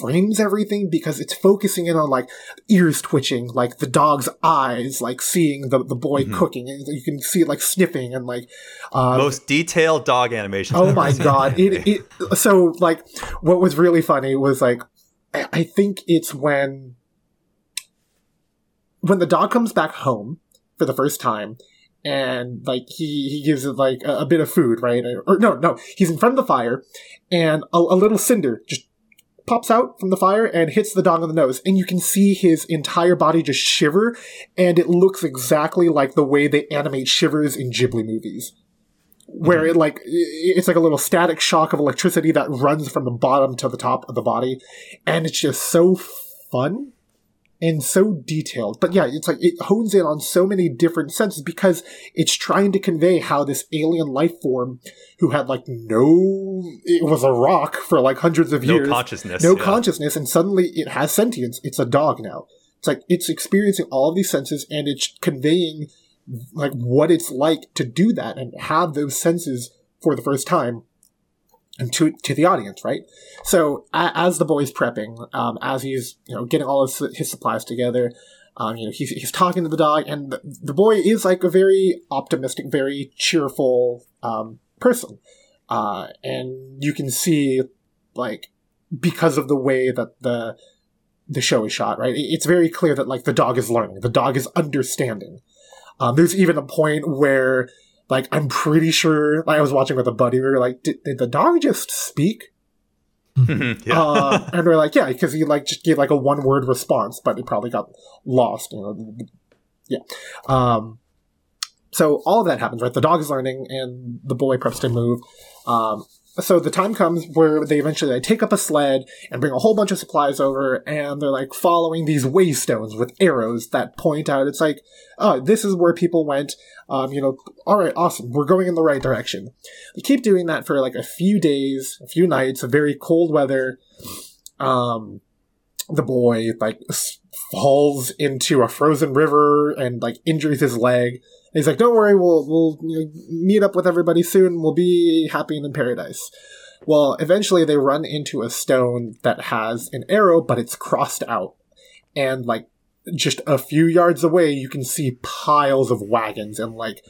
frames everything because it's focusing in on like ears twitching, like the dog's eyes, like seeing the, the boy Mhm. cooking, and you can see it like sniffing and like uh, Most detailed dog animation. Oh my god! It, it so like what was really funny was like I, I think it's when when the dog comes back home for the first time and like he he gives it like a, a bit of food right or no no he's in front of the fire and a, a little cinder just pops out from the fire and hits the dog on the nose and you can see his entire body just shiver and it looks exactly like the way they animate shivers in ghibli movies where mm-hmm. it like it's like a little static shock of electricity that runs from the bottom to the top of the body and it's just so fun and so detailed. But yeah, it's like it hones in on so many different senses because it's trying to convey how this alien life form who had like no it was a rock for like hundreds of No years. consciousness. no yeah. consciousness, and suddenly it has sentience. It's a dog now. It's like it's experiencing all of these senses and it's conveying like what it's like to do that and have those senses for the first time and to to the audience, right? So a- as the boy's prepping, um, as he's you know getting all his, his supplies together, um, you know he's he's talking to the dog, and the, the boy is like a very optimistic, very cheerful um, person, uh, and you can see like because of the way that the the show is shot, right? it- It's very clear that like the dog is learning, the dog is understanding. Um, there's even a point where like I'm pretty sure like, I was watching with a buddy. We were like, did, did the dog just speak? yeah. Uh, and we're like, yeah, because he like just gave like a one word response, but it probably got lost. You know, yeah. Um, so all of that happens, right? The dog is learning, and the boy preps to move. Um, so the time comes where they eventually like, take up a sled and bring a whole bunch of supplies over, and they're like following these waystones with arrows that point out. It's like, oh, this is where people went. Um, you know, all right, awesome, we're going in the right direction. They keep doing that for like a few days, a few nights, very cold weather. Um, the boy like falls into a frozen river and like injures his leg. He's like, "Don't worry, we'll we'll you know, meet up with everybody soon. We'll be happy and in paradise." Well, eventually they run into a stone that has an arrow, but it's crossed out, and like just a few yards away, you can see piles of wagons and like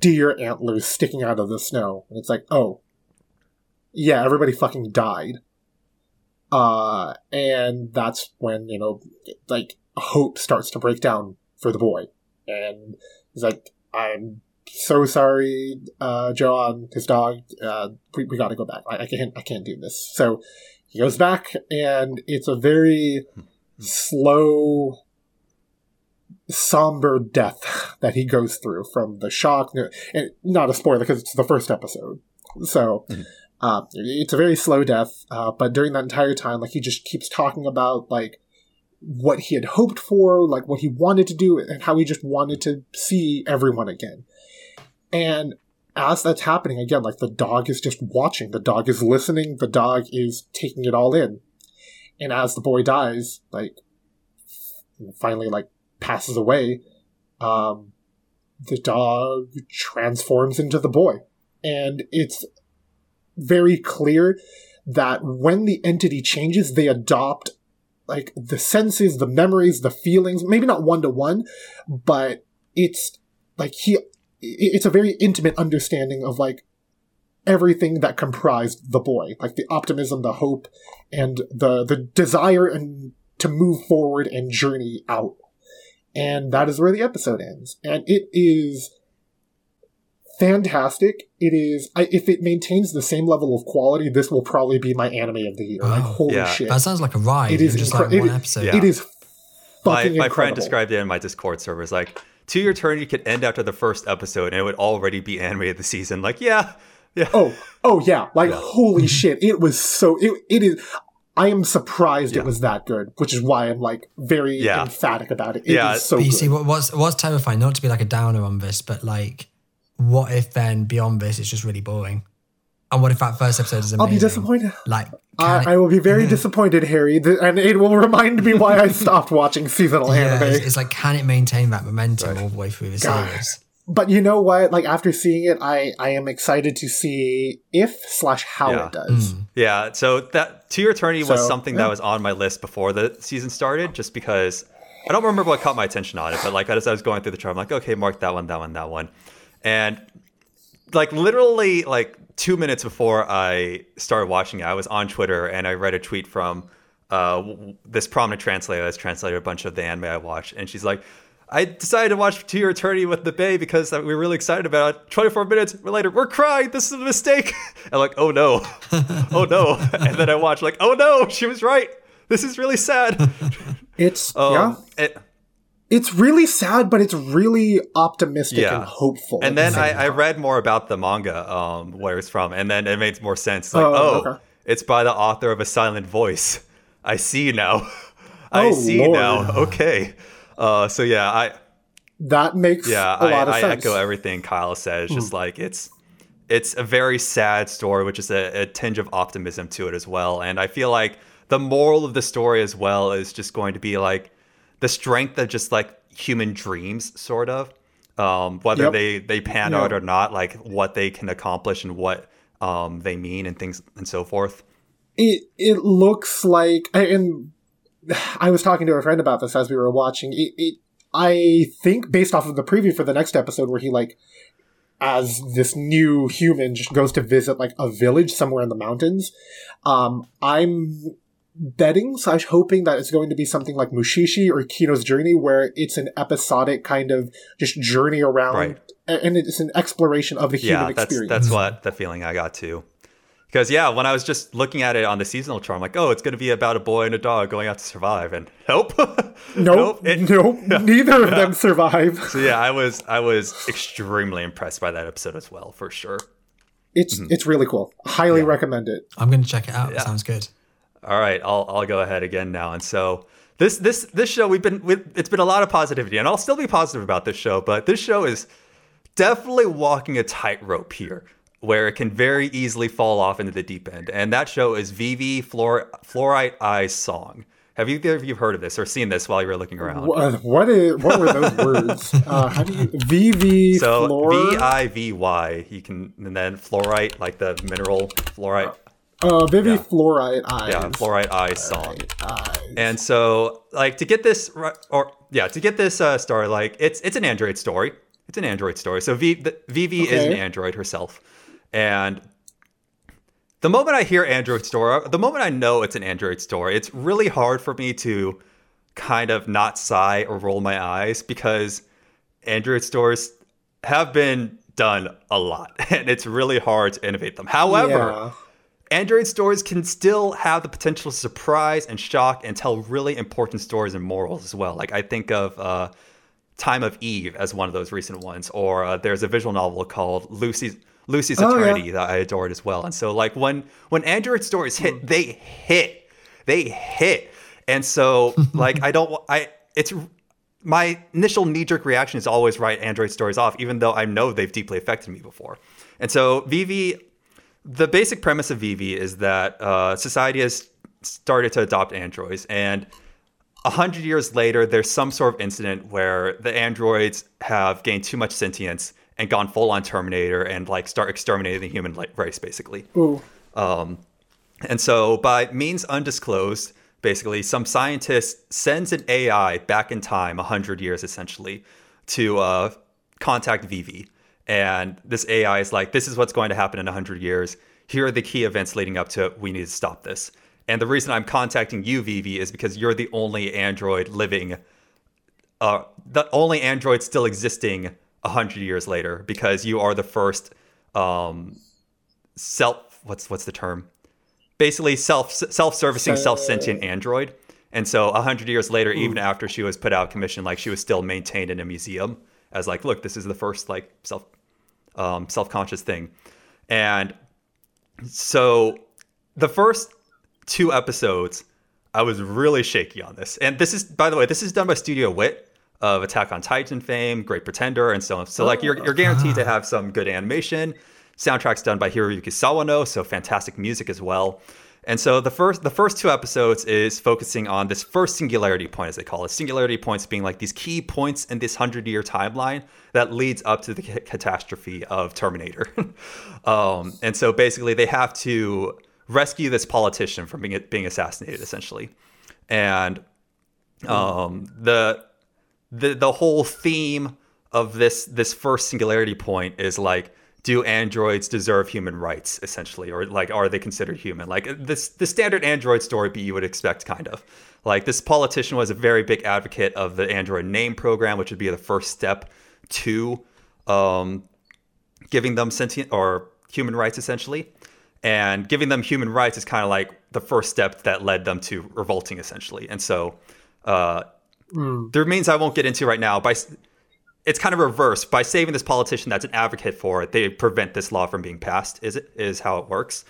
deer antlers sticking out of the snow. And it's like, oh, yeah, everybody fucking died. Uh, and that's when, you know, like hope starts to break down for the boy. And he's like, I'm so sorry, uh, Joan, his dog, uh, we, we gotta go back. I, I can't, I can't do this. So he goes back and it's a very slow, somber death that he goes through from the shock. And not a spoiler because it's the first episode. So, Mhm. uh, it's a very slow death. Uh, but during that entire time, like he just keeps talking about like what he had hoped for, like what he wanted to do, and how he just wanted to see everyone again. And as that's happening again, like the dog is just watching, the dog is listening, the dog is taking it all in. And as the boy dies, like finally like passes away, um, the dog transforms into the boy. And it's very clear that when the entity changes, they adopt like the senses, the memories, the feelings, maybe not one to one, but it's like he, it's a very intimate understanding of like everything that comprised the boy, like the optimism, the hope, and the, the desire and to move forward and journey out. And that is where the episode ends. And it is fantastic. It is, I, if it maintains the same level of quality, this will probably be my anime of the year. Like, Oh, holy yeah. shit. That sounds like a ride. It is just incre- like one is- episode. Yeah. It is my, my incredible. friend described it in my Discord server as like, To Your You could end after the first episode and it would already be anime of the season. Like, yeah, yeah. Oh, oh yeah! Like Yeah. holy shit! It was so. It it is. I am surprised Yeah. it was that good, which is why I'm like very Yeah. emphatic about it. It is Yeah. so But you good. see, what, what's what's terrifying? Not to be like a downer on this, but like, what if then beyond this it's just really boring? And what if that first episode is amazing? I'll be disappointed. Like, I, I will be very disappointed, Harry, th- and it will remind me why I stopped watching seasonal yeah, anime. it's, it's like, can it maintain that momentum all the way through the God. series? But you know what? Like after seeing it, I I am excited to see if slash how Yeah. it does. Mm. Yeah, so that To Your Eternity was something yeah. that was on my list before the season started, just because I don't remember what caught my attention on it, but like as I was going through the chart, I'm like, okay, mark that one, that one, that one, and like literally like two minutes before I started watching it, I was on Twitter and I read a tweet from uh, this prominent translator that's translated a bunch of the anime I watched, and she's like. I decided to watch To Your Eternity with the Bay because we were really excited about it. 24 minutes later, we're crying. This is a mistake. I'm like, oh no, oh no. And then I watched, like, oh no, she was right. This is really sad. It's Um, yeah, it- it's really sad, but it's really optimistic Yeah. and hopeful. and then same I, I read more about the manga, um, where it's from, and then it made more sense. Like, Oh, oh, okay. it's by the author of A Silent Voice. I see now. I Oh, see Lord. now. Okay. Uh, so yeah, I That makes yeah a I, lot of I sense. Hmm. echo everything Kyle says. It's just like it's it's a very sad story, which is a, a tinge of optimism to it as well. And I feel like the moral of the story as well is just going to be like the strength of just like human dreams, sort of. Um, whether Yep. they they pan Yep. out or not, like what they can accomplish and what um, they mean and things and so forth. it it looks like and I was talking to a friend about this as we were watching. It, it I think based off of the preview for the next episode where he like as this new human just goes to visit like a village somewhere in the mountains. Um I'm betting slash hoping that it's going to be something like Mushishi or Kino's Journey where it's an episodic kind of just journey around Right. and it's an exploration of the human yeah, that's experience. that's what the feeling I got too. Because yeah, when I was just looking at it on the seasonal chart, I'm like, oh, it's going to be about a boy and a dog going out to survive, and nope, Nope, it- nope, neither of them survive. So yeah, I was I was extremely impressed by that episode as well, for sure. It's Mm-hmm. it's really cool. Highly recommend it. I'm going to check it out. It Yeah. sounds good. All right, I'll I'll go ahead again now. And so this this this show we've been it's been a lot of positivity, and I'll still be positive about this show, but this show is definitely walking a tightrope here, where it can very easily fall off into the deep end. And that show is Vivy Fluor- Fluorite Eyes Song. Have either of you heard of this or seen this while you were looking around? What what, is, what were those words? Uh, how do you Vivy So? V I V Y, you can and then fluorite, like the mineral fluorite. Uh, Vivy yeah. fluorite eyes. Yeah, fluorite eyes song. eyes. And so, like, to get this, or yeah, to get this uh, story, like, it's it's an Android story. It's an Android story. So v, the, Vivy is an Android herself, and the moment I hear Android story, the moment I know it's an Android story, it's really hard for me to kind of not sigh or roll my eyes because Android stores have been done a lot, and it's really hard to innovate them. However. yeah. Android stories can still have the potential to surprise and shock and tell really important stories and morals as well. Like I think of uh, Time of Eve as one of those recent ones, or uh, there's a visual novel called Lucy's Lucy's Oh, yeah. Eternity that I adored as well. And so like when when Android stories hit, they hit, they hit, and so like I don't I it's my initial knee jerk reaction is always write Android stories off, even though I know they've deeply affected me before. And so Vivy the basic premise of Vivy is that uh, society has started to adopt androids, and a hundred years later, there's some sort of incident where the androids have gained too much sentience and gone full on Terminator and like start exterminating the human race, basically. Ooh. And so, by means undisclosed, basically, some scientist sends an AI back in time, a 100 years essentially, to uh, contact Vivy. And this AI is like, this is what's going to happen in 100 years. Here are the key events leading up to it. We need to stop this. And the reason I'm contacting you, Vivy, is because you're the only android living, uh, the only android still existing 100 years later, because you are the first um, self, what's, what's the term? basically self self-servicing So- self-sentient android and so 100 years later even after she was put out of commission like she was still maintained in a museum as like look this is the first like self um, self-conscious thing. And so the first two episodes i was really shaky on this. And this is by the way this is done by studio wit of attack on titan fame great pretender and so on. So like you're, you're guaranteed to have some good animation. Soundtrack's done by hiroyuki sawano so fantastic music as well and so the first the first two episodes is focusing on this first singularity point as they call it. Singularity points being like these key points in this 100 year timeline that leads up to the ca- catastrophe of terminator. Um, and so basically they have to rescue this politician from being being assassinated essentially. And um, the the the whole theme of this this first singularity point is like do androids deserve human rights essentially? Or like are they considered human? Like this the standard android story beat you would expect kind of. Like this politician was a very big advocate of the android name program which would be the first step to um, giving them sentient or human rights essentially. And giving them human rights is kind of like the first step that led them to revolting essentially. And so uh, there are means I won't get into right now. By it's kind of reversed by saving this politician that's an advocate for it, they prevent this law from being passed. Is it is how it works?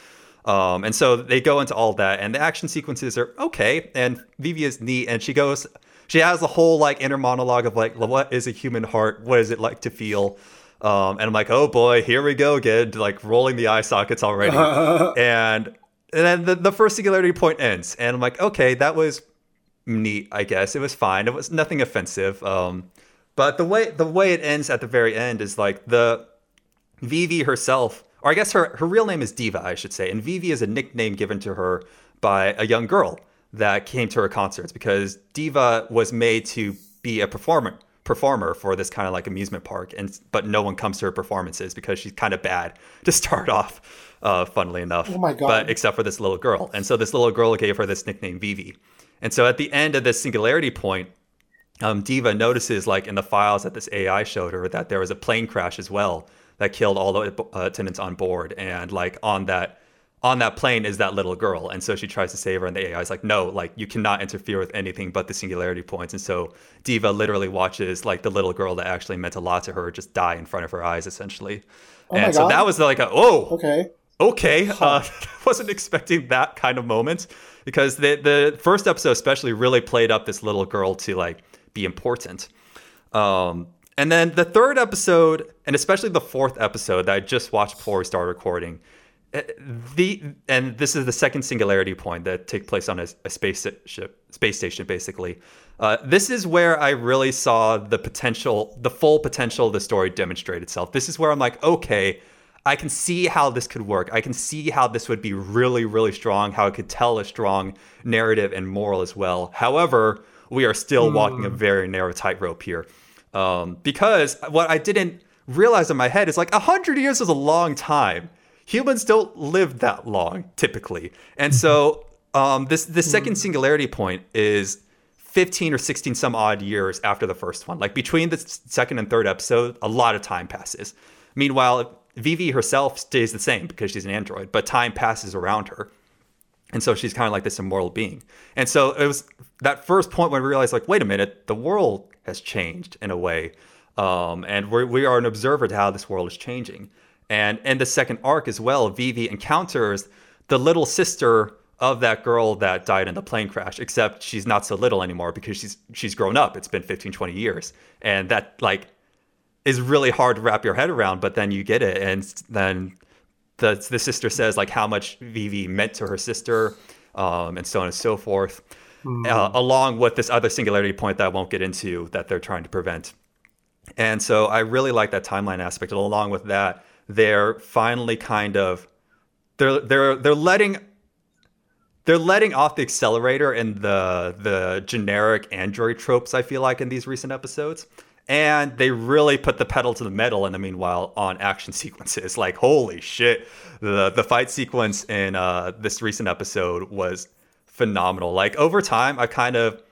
Um, and so they go into all that, and the action sequences are okay. And Vivy is neat, and she goes, she has the whole like inner monologue of like, what is a human heart? What is it like to feel? Um, and I'm like, oh boy, here we go again, like rolling the eye sockets already. and and then the, the first singularity point ends, and I'm like, okay, that was neat. I guess it was fine. It was nothing offensive. Um, but the way the way it ends at the very end is like the Vivy herself, or I guess her her real name is Diva, I should say, and Vivy is a nickname given to her by a young girl that came to her concerts because Diva was made to be a performer performer for this kind of like amusement park. And but no one comes to her performances because she's kind of bad to start off uh funnily enough. Oh my God. but except for this little girl. And so this little girl gave her this nickname Vivy. And so at the end of this singularity point um, Diva notices, like in the files that this AI showed her, that there was a plane crash as well that killed all the uh, attendants on board, and like on that on that plane is that little girl, and so she tries to save her, and the AI is like, no, like you cannot interfere with anything but the singularity points, and so Diva literally watches like the little girl that actually meant a lot to her just die in front of her eyes, essentially. Oh and so that was like a oh Okay. okay. Uh, wasn't expecting that kind of moment because the the first episode especially really played up this little girl to like be important um and then the third episode and especially the fourth episode that i just watched before we started recording eh, the and this is the second singularity point that take place on a, a space space station basically uh, this is where i really saw the potential the full potential of the story demonstrate itself this is where i'm like okay I can see how this could work. I can see how this would be really, really strong, how it could tell a strong narrative and moral as well. However, we are still walking a very narrow tightrope here. Um, because what I didn't realize in my head is like 100 years is a long time. Humans don't live that long typically. And so um, this the second singularity point is 15 or 16 some odd years after the first one. Like between the second and third episode, a lot of time passes. Meanwhile, Vivy herself stays the same because she's an android, but time passes around her. And so she's kind of like this immortal being. And so it was that first point when we realized, like, wait a minute, the world has changed in a way. Um, and we're, we are an observer to how this world is changing. And in the second arc as well, Vivy encounters the little sister of that girl that died in the plane crash, except she's not so little anymore because she's she's grown up. It's been 15, 20 years. And that like is really hard to wrap your head around, but then you get it, and then the the sister says like how much Vivy meant to her sister, um, and so on and so forth, uh, along with this other singularity point that I won't get into that they're trying to prevent. And so I really like that timeline aspect. And along with that, they're finally kind of they're they're they're letting they're letting off the accelerator in the the generic android tropes i feel like in these recent episodes and they really put the pedal to the metal in the meanwhile on action sequences. Like holy shit. The the fight sequence in uh, this recent episode was phenomenal. Like over time i kind of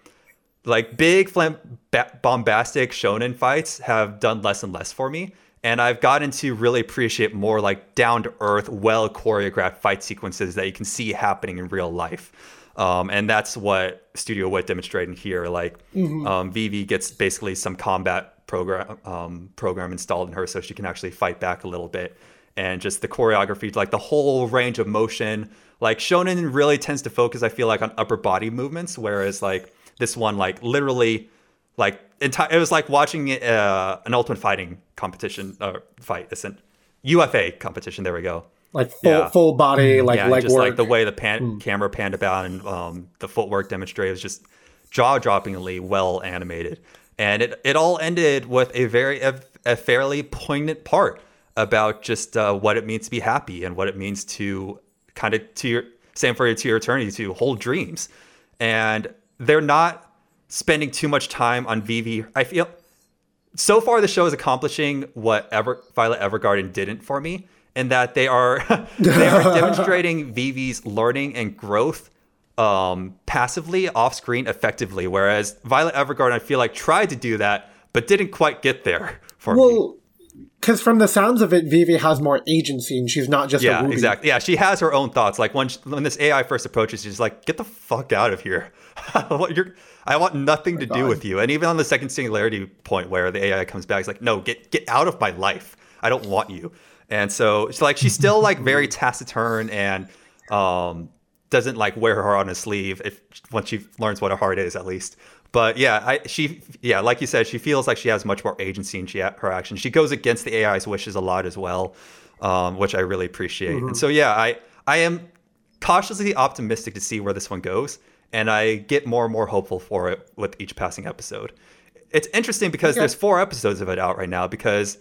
like big flam- ba- bombastic shonen fights have done less and less for me. And i've gotten to really appreciate more like down to earth well choreographed fight sequences that you can see happening in real life um, and that's what studio wit demonstrating here like um, vivy gets basically some combat program um, program installed in her so she can actually fight back a little bit. And just the choreography like the whole range of motion like shonen really tends to focus i feel like on upper body movements whereas like this one like literally like enti- it was like watching uh, an ultimate fighting competition or fight isn't ufa competition there we go Like full Yeah. full body, like yeah leg just work. like the way the pan- camera panned about and um, the footwork demonstrated was just jaw-droppingly well animated and it, it all ended with a very a, a fairly poignant part about just uh, what it means to be happy and what it means to kind of to your same for your to your eternity to hold dreams and they're not spending too much time on Vivy. I feel so far the show is accomplishing what Ever, Violet Evergarden didn't for me, in that they are they are demonstrating Vivy's learning and growth um, passively off screen effectively, whereas Violet Evergarden I feel like tried to do that but didn't quite get there for me. well, because from the sounds of it, Vivy has more agency, and she's not just a Yeah, exactly. Yeah, she has her own thoughts. Like when she, when this AI first approaches, she's like, "Get the fuck out of here! you're, I want nothing to do with you." And even on the second singularity point, where the AI comes back, it's like, "No, get get out of my life! I don't want you." And so it's like she's still like very taciturn and Um, doesn't like wear her heart on his sleeve if once she learns what a heart is, at least. But yeah, I, she yeah, like you said, she feels like she has much more agency in she, her actions. She goes against the AI's wishes a lot as well, um, which I really appreciate. Mm-hmm. And so yeah, I I am cautiously optimistic to see where this one goes, and I get more and more hopeful for it with each passing episode. It's interesting because Okay. there's four episodes of it out right now because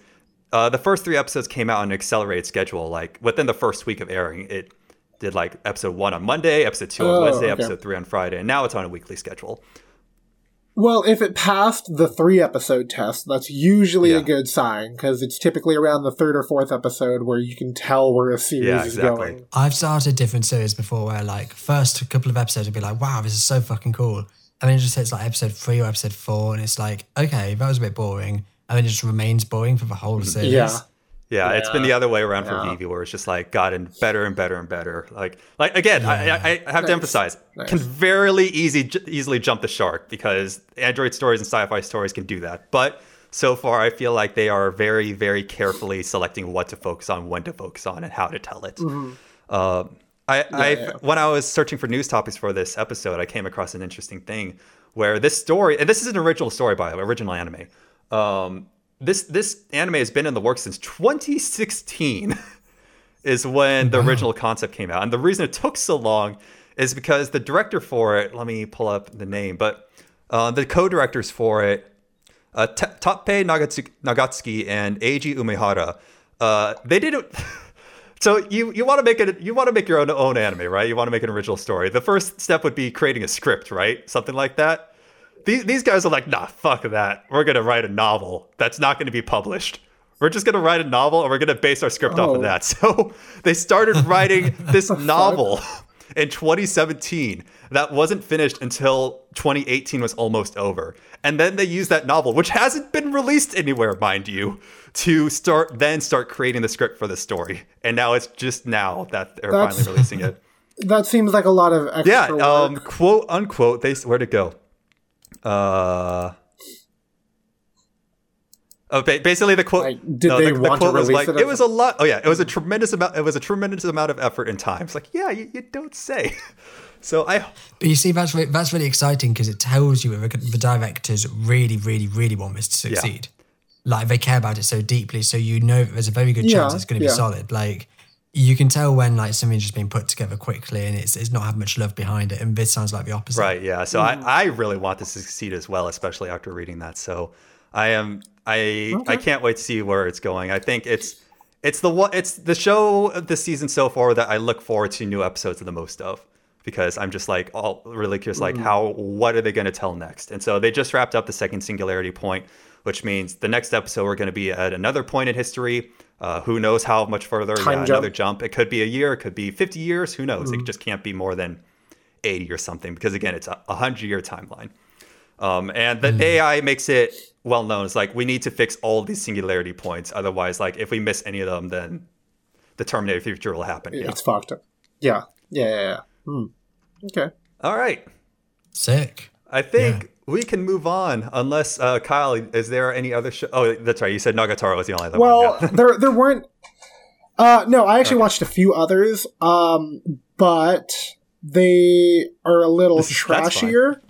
uh, the first three episodes came out on an accelerated schedule. Like within the first week of airing, it did like episode one on Monday, episode two on Oh, Wednesday, okay. episode three on Friday, and now it's on a weekly schedule. Well, if it passed the three episode test, that's usually Yeah. a good sign because it's typically around the third or fourth episode where you can tell where a series Yeah, is going. I've started different series before where like first couple of episodes would be like, wow, this is so fucking cool. And then it just hits like episode three or episode four, and it's like, okay, that was a bit boring. And then it just remains boring for the whole series. Yeah. Yeah, it's been the other way around for Yeah. Vivy, where it's just like gotten better and better and better. Like, like again, I, I, I have to emphasize, Nice. can very easy, j- easily jump the shark because Android stories and sci-fi stories can do that. But so far, I feel like they are very, very carefully selecting what to focus on, when to focus on, and how to tell it. Um, I, I yeah. when I was searching for news topics for this episode, I came across an interesting thing where this story, and this is an original story by the way, original anime. Um, this this anime has been in the works since 2016, is when the original concept came out, and the reason it took so long is because the director for it. Let me pull up the name, but uh, the co-directors for it uh, T- Tappei Nagatsuki, Nagatsuki and Eiji Umehara. Uh, they did it. So you, you want to make it you want to make your own own anime, right? You want to make an original story. The first step would be creating a script, right? Something like that. These these guys are like, nah, fuck that. We're gonna write a novel that's not gonna be published. We're just gonna write a novel and we're gonna base our script off Oh. of that. So they started writing this novel in 2017 that wasn't finished until 2018 was almost over. And then they used that novel, which hasn't been released anywhere, mind you, to start then start creating the script for the story. And now it's just now that they're That's- finally releasing it. That seems like a lot of extra Yeah, work. um, quote unquote. They where'd it go? Uh. Oh, ba- basically the quote. Like, did they the, want to quote was release like, it it was a lot. Oh yeah, it was a tremendous amount. It was a tremendous amount of effort and time. It's like, yeah, you, you don't say. So I, But you see, that's re- that's really exciting because it tells you the directors really, really, really want this to succeed. Like they care about it so deeply, so you know that there's a very good chance Yeah, it's going to be yeah. solid. Like you can tell when like something's just been put together quickly and it's it's not had much love behind it. And this sounds like the opposite. right, yeah. So Mm. I, I really want this to succeed as well, especially after reading that. So I am, I, I can't wait to see where it's going. I think it's, it's the one, it's the show of the season so far that I look forward to new episodes of the most of. Because I'm just like all really curious, like how what are they going to tell next? And so they just wrapped up the second singularity point, which means the next episode we're going to be at another point in history. Uh, who knows how much further? Time yeah, jump. another jump. It could be a year. It could be 50 years. Who knows? It just can't be more than 80 or something because again, it's a 100 year timeline. Um, and the AI makes it well known. It's like we need to fix all these singularity points. Otherwise, like if we miss any of them, then the Terminator future will happen. you know? It's fucked up. Yeah. Yeah. Yeah. yeah. Hmm. Okay. All right. Sick. I think we can move on unless uh, Kyle, is there any other show? Oh, that's right. You said Nagatoro was the only other Well, one. yeah. there there weren't. Uh, no, I actually watched a few others, um, but they are a little This is- trashier.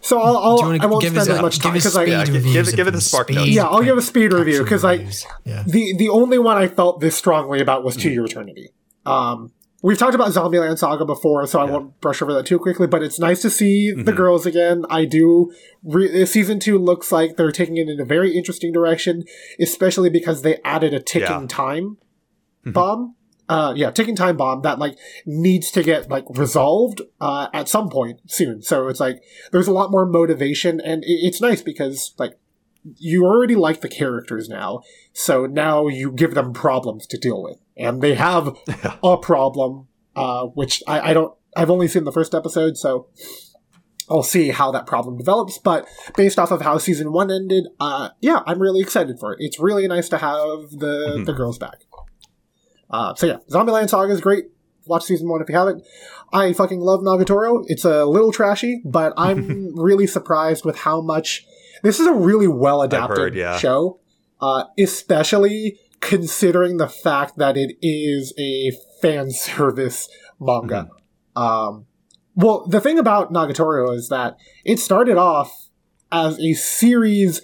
So I'll, I'll Do you want I to won't give spend us as much time because I speed Yeah, gi- give- give it them, the spark speed, notes. Yeah, I'll give a speed review because I- yeah. the the only one I felt this strongly about was To Your Eternity. Um, we've talked about Zombieland Saga before, so I won't brush over that too quickly. But it's nice to see the Mm-hmm. girls again. I do. Re- season two looks like they're taking it in a very interesting direction, especially because they added a ticking Yeah. Mm-hmm. time bomb. Uh, yeah, ticking time bomb that like needs to get like resolved uh, at some point soon. So it's like there's a lot more motivation, and it- it's nice because like you already like the characters now, so now you give them problems to deal with, and they have a problem, uh, which I, I don't. I've only seen the first episode, so I'll see how that problem develops. But based off of how season one ended, uh, yeah, I'm really excited for it. It's really nice to have the the girls back. Uh, so yeah, Zombieland Saga is great. Watch season one if you haven't. I fucking love Nagatoro. It's a little trashy, but I'm really surprised with how much. This is a really well adapted yeah. show, uh, especially considering the fact that it is a fan service manga. Um, well, the thing about Nagatoro is that it started off as a series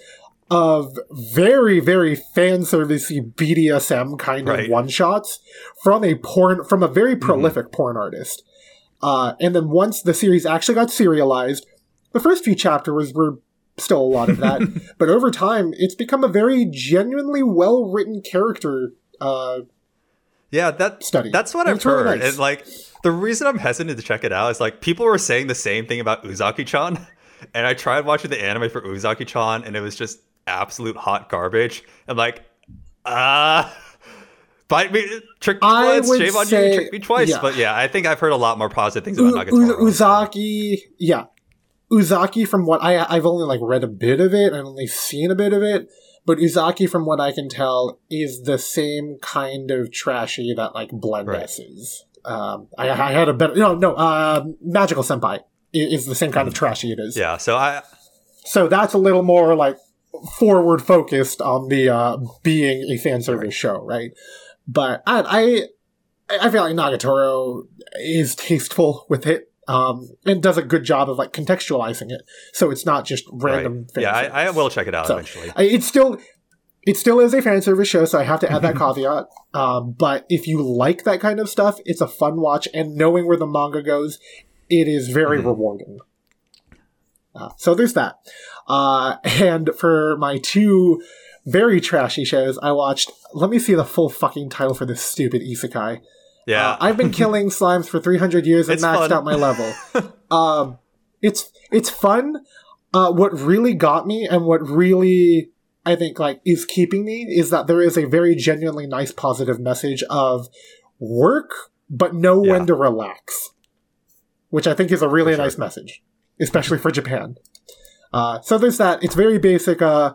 of very, very fan servicey BDSM kind of one shots from a porn from a very prolific porn artist. Uh, and then once the series actually got serialized, the first few chapters were still a lot of that, but over time, it's become a very genuinely well written character. Uh, Yeah, that Study. That's what And I've it's really heard. nice. And like the reason I'm hesitant to check it out is like people were saying the same thing about Uzaki-chan, and I tried watching the anime for Uzaki-chan, and it was just absolute hot garbage. And like, ah. Bite me, trick me I once, shame on you, trick me twice. yeah. But yeah, I think I've heard a lot more positive things about U- Nagatoro. Uzaki, yeah, Uzaki. From what I I've only like read a bit of it, I've only seen a bit of it, but Uzaki, from what I can tell, is the same kind of trashy that like Blend Right. Is. Um, I, I had a better no no uh, Magical Senpai is the same kind of trashy it is. Yeah, so I So that's a little more like forward focused on the uh, being a fan service show, right? But I, I I feel like Nagatoro is tasteful with it. Um, and does a good job of like contextualizing it, so it's not just random. right. yeah. I, I will check it out So, eventually. It's still, it still is a fan service show, so I have to add that caveat. Um, but if you like that kind of stuff, it's a fun watch, and knowing where the manga goes, it is very Mhm. rewarding. Uh, so there's that. Uh, and for my two very trashy shows, I watched. Let me see the full fucking title for this stupid isekai. Yeah, Uh, I've been killing slimes for 300 years and It's maxed fun. out my level. um, it's it's fun. Uh, what really got me and what really I think like is keeping me is that there is a very genuinely nice positive message of work, but know Yeah. when to relax, which I think is a really sure. nice message, especially for Japan. Uh, so there's that. It's very basic. Uh,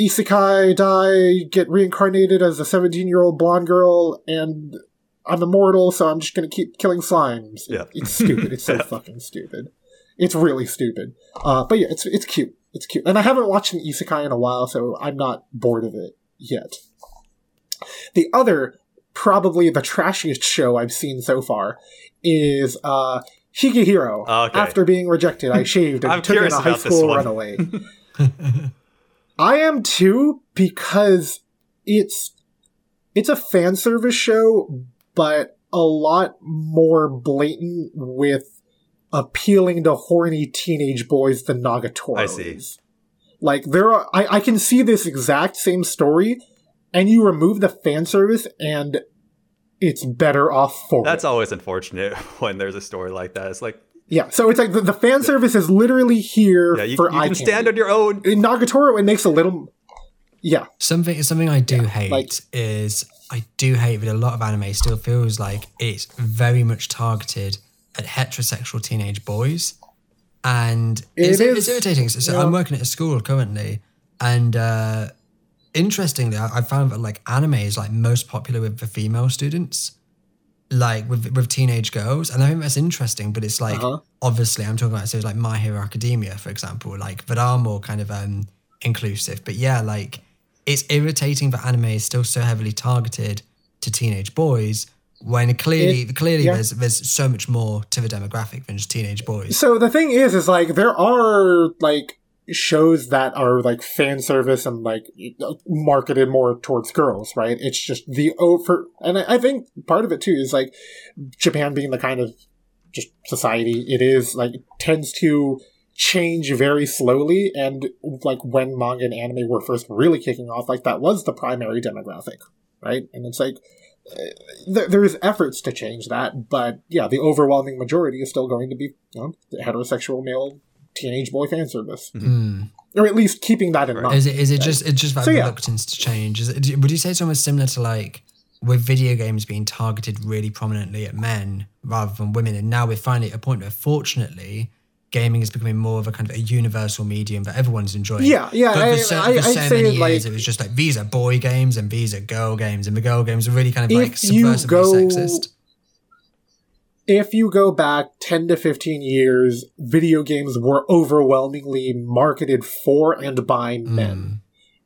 isekai die, get reincarnated as a 17 year old blonde girl, and I'm immortal, so I'm just gonna keep killing slimes. Yeah. It's stupid. It's so fucking stupid. It's really stupid. Uh, but yeah, it's it's cute. It's cute. And I haven't watched an isekai in a while, so I'm not bored of it yet. The other, probably the trashiest show I've seen so far, is uh, Higehiro. Okay. After being rejected, I shaved and took in a high school runaway. I am too because it's it's a fan service show, but a lot more blatant with appealing to horny teenage boys than Nagatoro I see. is. Like there are, I, I can see this exact same story, and you remove the fan service, and it's better off for That's it. always unfortunate when there's a story like that. It's like, Yeah, so it's like the, the fan service is literally here yeah, you, for you eye can stand on your own. In Nagatoro, it makes a little, yeah, Something something I do hate like- is I do hate that a lot of anime still feels like it's very much targeted at heterosexual teenage boys, and It it's, it's irritating. So, so yeah. I'm working at a school currently, and uh, interestingly, I, I found that like anime is like most popular with the female students, like with with teenage girls, and I think that's interesting. But it's like Uh-huh. obviously I'm talking about series like My Hero Academia, for example, like that are more kind of um inclusive. But yeah, like it's irritating that anime is still so heavily targeted to teenage boys when clearly clearly yeah. there's there's so much more to the demographic than just teenage boys. So the thing is, is like there are like shows that are like fan service and like marketed more towards girls, right? It's just the over, and I I think part of it too is like Japan being the kind of just society it is, like tends to change very slowly. And like when manga and anime were first really kicking off, like that was the primary demographic, right? And it's like there, there's efforts to change that, but yeah, the overwhelming majority is still going to be you know, the heterosexual male teenage boy fan service, Mm. or at least keeping that in mind. Is it is it just it's just that So, yeah. to change? Is it, would you say it's almost similar to like with video games being targeted really prominently at men rather than women, and now we're finally at a point where fortunately gaming is becoming more of a kind of a universal medium that everyone's enjoying. Yeah, yeah, But I- for so, I- for I'd so many years, like- it was just like these are boy games and these are girl games, and the girl games are really kind of like subversively go- sexist. if you go back 10 to 15 years, video games were overwhelmingly marketed for and by mm. men.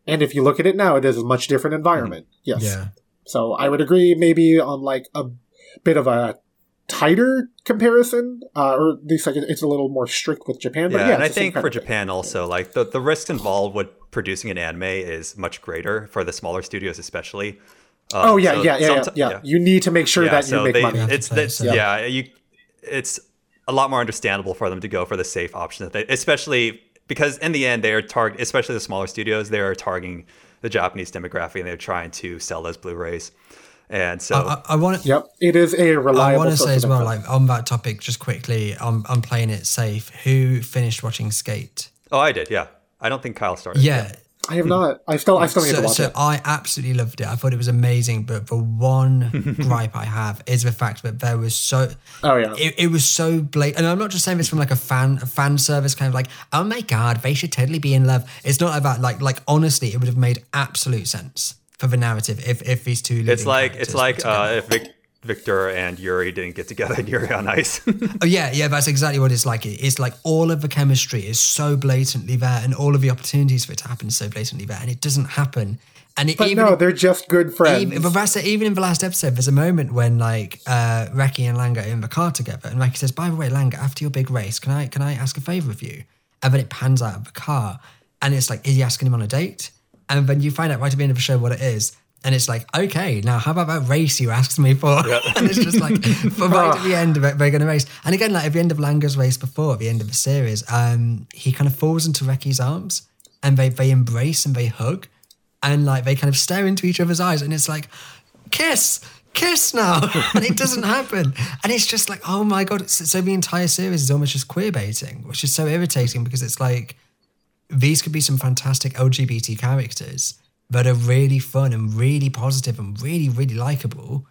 And if you look at it now, it is a much different environment. Mm. Yes. Yeah. So I would agree maybe on like a bit of a tighter comparison, uh, or at least like it's a little more strict with Japan. But Yeah, yeah, and I it's the same think for of thing. Japan also, like the, the risks involved with producing an anime is much greater for the smaller studios, especially. Uh, Oh yeah, so yeah, yeah, yeah, someti- yeah. You need to make sure that you make they, money. It's Yeah. it's Yeah. yeah. you it's a lot more understandable for them to go for the safe option, that they, especially because in the end they are target, especially the smaller studios, they are targeting the Japanese demographic and they're trying to sell those Blu-rays, and so I, I want to. Yep, it is a reliable. I want to say as well, like on that topic, just quickly, I'm, I'm playing it safe. Who finished watching Skate? oh, I did, yeah. I don't think Kyle started. Yeah. I have not. I still, I still need to So, watch so it. I absolutely loved it. I thought it was amazing. But the one gripe I have is the fact that there was so Oh yeah, it, it was so blatant. And I'm not just saying this from like a fan a fan service kind of like, oh my god, they should totally be in love. It's not like that. Like like honestly, it would have made absolute sense for the narrative if if these two. It's like it's like uh, if Vic, Victor and Yuri didn't get together in Yuri on Ice. Oh yeah, yeah, that's exactly what it's like. It's like all of the chemistry is so blatantly there, and all of the opportunities for it to happen is so blatantly there, and it doesn't happen. And it, but even no, they're just good friends. even, but that's even in the last episode, there's a moment when like uh, Reki and Langa are in the car together, and Reki says, "By the way, Langa, after your big race, can I can I ask a favor of you?" And then it pans out of the car, and it's like, is he asking him on a date? And then you find out right at the end of the show what it is. And it's like, okay, now how about that race you asked me for? and it's just like, for right at the end of it, they're going to race. And again, like at the end of Langa's race before, at the end of the series, um, he kind of falls into Reki's arms and they, they embrace and they hug and like they kind of stare into each other's eyes and it's like kiss kiss now and it doesn't happen and it's just like oh my god so, so the entire series is almost just queer baiting which is so irritating because it's like these could be some fantastic lgbt characters that are really fun and really positive and really really likable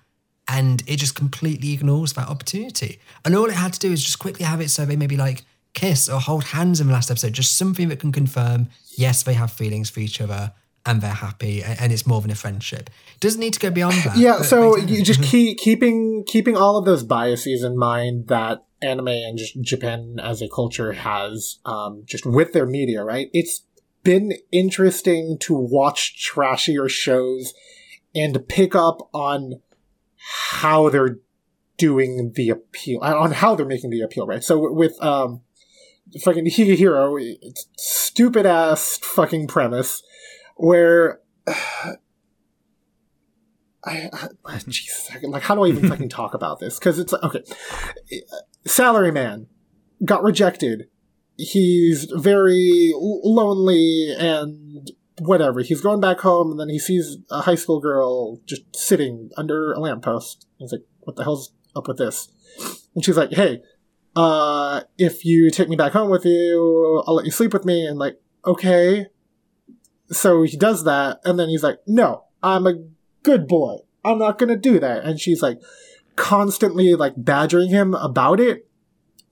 and it just completely ignores that opportunity. And all it had to do is just quickly have it so they maybe like kiss or hold hands in the last episode just something that can confirm yes they have feelings for each other and they're happy and it's more than a friendship. It doesn't need to go beyond that yeah, so you just keep keeping keeping all of those biases in mind that anime and Japan as a culture has, um, just with their media, right? It's been interesting to watch trashier shows and pick up on how they're doing the appeal, on how they're making the appeal, right? So with um, fucking it's stupid ass fucking premise where. I, I Jesus, like how do I even fucking talk about this? Because it's like okay, Salaryman got rejected. He's very lonely and whatever. He's going back home, and then he sees a high school girl just sitting under a lamppost. He's like, "What the hell's up with this?" And she's like, "Hey, uh, if you take me back home with you, I'll let you sleep with me." And like, okay. So he does that, and then he's like, "No, I'm a good boy. I'm not gonna do that." And she's like, constantly like badgering him about it,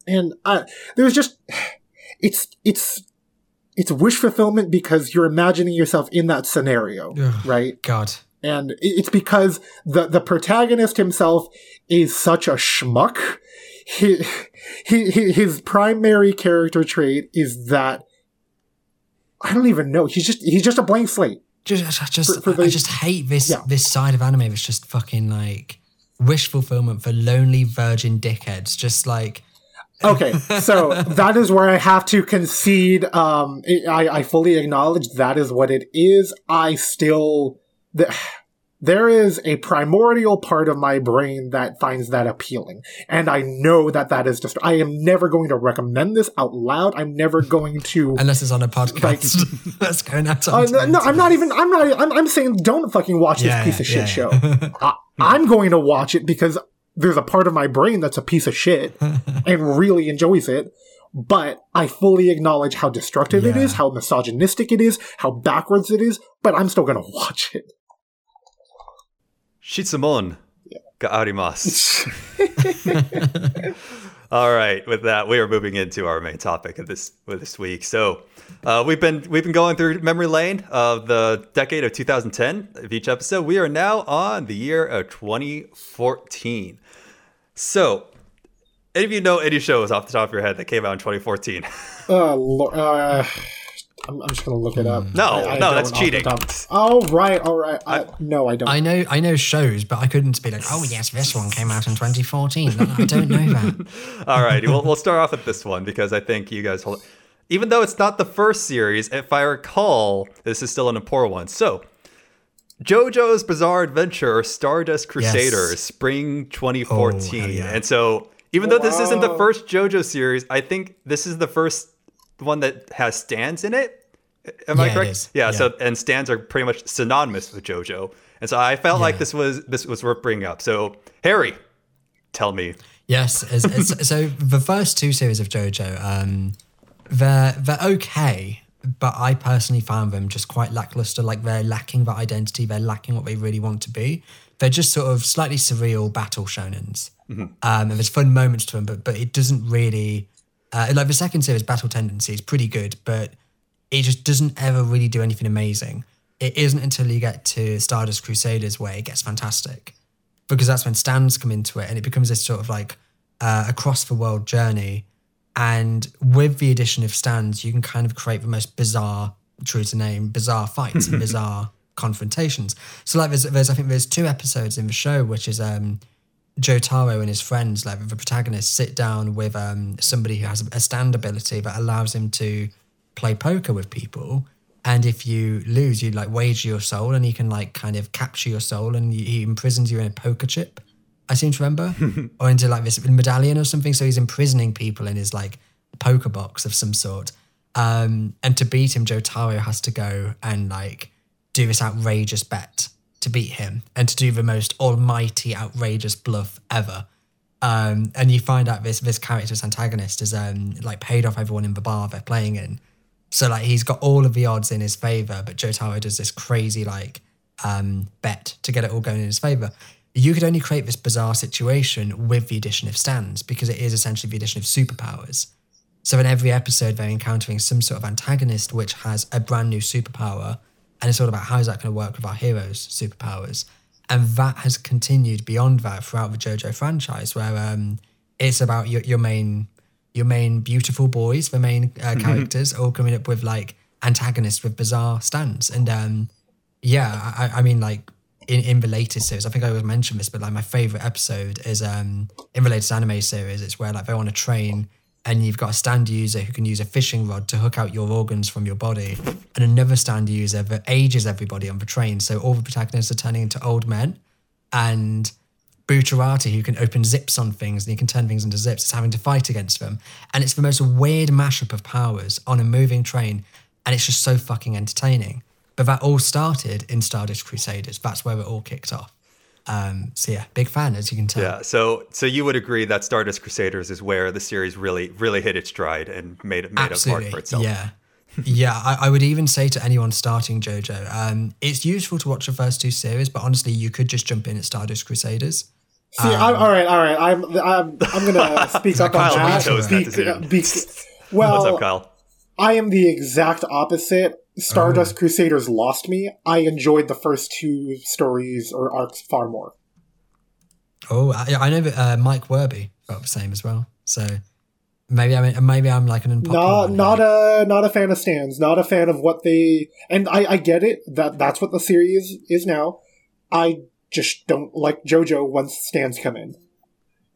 and I, there's just it's it's it's wish fulfillment because you're imagining yourself in that scenario, Ugh. right? god and it's because the the protagonist himself is such a schmuck. He, he, his primary character trait is that I don't even know. He's just he's just a blank slate. Just I just For- for I just hate this Yeah. this side of anime that's just fucking like wish fulfillment for lonely virgin dickheads just like Okay, so that is where I have to concede. Um, I I fully acknowledge that is what it is. I still the, there is a primordial part of my brain that finds that appealing, and I know that that is just. I am never going to recommend this out loud. I'm never going to. unless it's on a podcast that's going out Uh, on no, no, I'm not even. I'm not. I'm, I'm saying don't fucking watch Yeah, this piece of shit yeah. show. I, I'm going to watch it because there's a part of my brain that's a piece of shit and really enjoys it. But I fully acknowledge how destructive it Yeah. is, how misogynistic it is, how backwards it is. But I'm still going to watch it. Shitsumon ga arimasu. All right, with that, we are moving into our main topic of this of this week. So, uh, we've been we've been going through memory lane of the decade of 2010 of each episode. We are now on the year of 2014. So, any of you know any shows off the top of your head that came out in 2014? Uh, lo- uh, I'm, I'm just gonna look it up. Hmm. No, I- I no, that's cheating. top. Oh right, all right. I, no, I don't. I know I know shows, but I couldn't be like, oh yes, this one came out in 2014. I don't know that. All right, we'll, we'll start off with this one because I think you guys, hold, even though it's not the first series, if I recall, this is still an important one. So, JoJo's Bizarre Adventure Stardust Crusaders, spring 2014. Oh, yeah. And so, even though this isn't the first JoJo series, I think this is the first one that has stands in it. Am I Yeah, it correct? Yeah, Yeah. so and stands are pretty much synonymous with JoJo. And so I felt like this was this was worth bringing up. So, Harry, tell me. Yes, it's, it's, so the first two series of JoJo, um, they're they're okay, but I personally found them just quite lackluster. Like they're lacking that identity, they're lacking what they really want to be. They're just sort of slightly surreal battle shonens, um, and there's fun moments to them, but but it doesn't really. Uh, like the second series, Battle Tendency is pretty good, but it just doesn't ever really do anything amazing. It isn't until you get to Stardust Crusaders where it gets fantastic because that's when stands come into it and it becomes this sort of like uh, across the world journey. And with the addition of stands, you can kind of create the most bizarre, true to name, bizarre fights and bizarre confrontations. So like there's, there's I think there's two episodes in the show which is um Jotaro and his friends, like the protagonists, sit down with um somebody who has a stand ability that allows him to play poker with people. And if you lose, you like wager your soul, and he can like kind of capture your soul, and he imprisons you in a poker chip. I seem to remember, or into like this medallion or something. So he's imprisoning people in his like poker box of some sort. Um, and to beat him, Jotaro has to go and like do this outrageous bet to beat him, and to do the most almighty, outrageous bluff ever. Um, and you find out this this character's antagonist is um like paid off everyone in the bar they're playing in. So like he's got all of the odds in his favor, but Jotaro does this crazy like um, bet to get it all going in his favor. You could only create this bizarre situation with the addition of stands because it is essentially the addition of superpowers. So in every episode, they're encountering some sort of antagonist which has a brand new superpower, and it's all about how is that going to work with our heroes' superpowers. And that has continued beyond that throughout the JoJo franchise, where um, it's about your, your main your main beautiful boys, the main uh, characters, all coming up with like antagonists with bizarre stands. And um, yeah, I, I mean, like in, in the latest series, I think I always mentioned this, but like my favorite episode is um, in the latest anime series. It's where like they're on a train and you've got a stand user who can use a fishing rod to hook out your organs from your body, and another stand user that ages everybody on the train. So all the protagonists are turning into old men, and Bucciarati, who can open zips on things and he can turn things into zips, is having to fight against them. And it's the most weird mashup of powers on a moving train. And it's just so fucking entertaining. But that all started in Stardust Crusaders. That's where it all kicked off. Um, so yeah, big fan, as you can tell. Yeah, so so you would agree that Stardust Crusaders is where the series really really hit its stride and made it made a mark for itself. Yeah. yeah, I, I would even say to anyone starting JoJo, um, it's useful to watch the first two series, but honestly, you could just jump in at Stardust Crusaders. See, I'm, all right, all right. I'm, I'm, I'm gonna speak up on Kyle that. vetoes that Be- be- well, What's up, Kyle? I am the exact opposite. Stardust Crusaders lost me. I enjoyed the first two stories or arcs far more. Oh, I, I know that uh, Mike Werby felt the same as well. So maybe I mean, maybe I'm like an unpopular. Not, not a, not a fan of stands. Not a fan of what they. And I, I get it. That that's what the series is now. I just don't like JoJo once stands come in.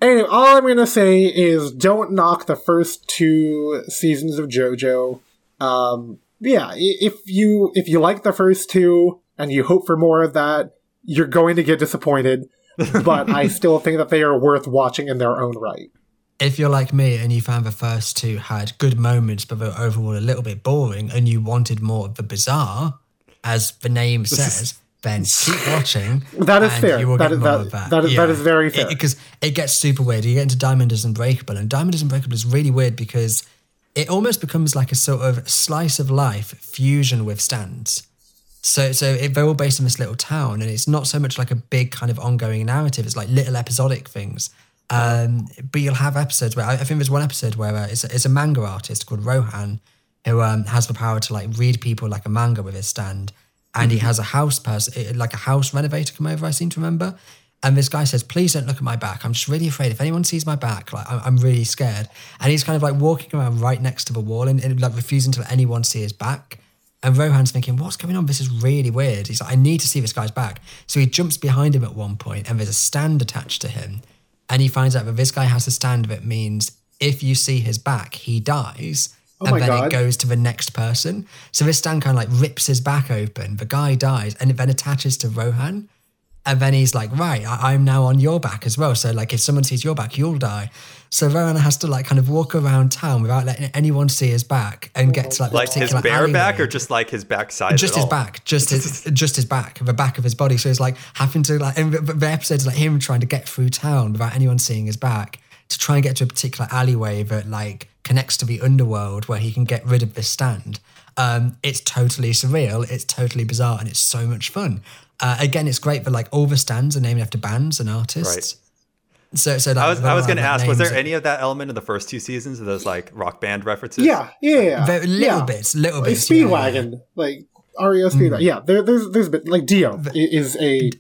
Anyway, all I'm gonna say is don't knock the first two seasons of JoJo. Um, yeah, if you if you like the first two and you hope for more of that, you're going to get disappointed. but I still think that they are worth watching in their own right. If you're like me and you found the first two had good moments, but were overall a little bit boring, and you wanted more of the bizarre, as the name says, then keep watching. That is fair. You will That get is- more that- of that. that is- that is very fair. Because it, gets super weird. You get into Diamond is Unbreakable, and Diamond is Unbreakable is really weird because it almost becomes like a sort of slice of life fusion with stands. So, so it, they're all based in this little town, and it's not so much like a big kind of ongoing narrative. It's like little episodic things. Um, but you'll have episodes where I, I think there's one episode where uh, it's, a, it's a manga artist called Rohan who um, has the power to like read people like a manga with his stand, and he mm-hmm. has a house person, eh, like a house renovator, come over. I seem to remember. And this guy says, "Please don't look at my back. I'm just really afraid. If anyone sees my back, like I'm, I'm really scared." And he's kind of like walking around right next to the wall and, and like refusing to let anyone see his back. And Rohan's thinking, what's going on? This is really weird. He's like, I need to see this guy's back. So he jumps behind him at one point, and there's a stand attached to him. And he finds out that this guy has a stand that means if you see his back, he dies. Oh and my then God. it goes to the next person. So this stand kind of like rips his back open. The guy dies, and it then attaches to Rohan. And then he's like, right, I- I'm now on your back as well. So like, if someone sees your back, you'll die. So Rohan has to like kind of walk around town without letting anyone see his back and get to like, Like his particular bare back or just like his backside? just at his all? back, just his just his back, the back of his body. So it's like having to like, and the, the episode's like him trying to get through town without anyone seeing his back to try and get to a particular alleyway that like connects to the underworld where he can get rid of this stand. Um, it's totally surreal, it's totally bizarre, and it's so much fun. Uh, again, it's great that like all the stands are named after bands and artists. Right. So, so like, I was I was going to ask, was there names- any of that element in the first two seasons of those like rock band references? Yeah, yeah, yeah. Very- little yeah. bits, little Like bits. yeah, yeah, yeah. Speedwagon, like REO Speedwagon. Yeah, there, there's there's a bit like Dio i- is a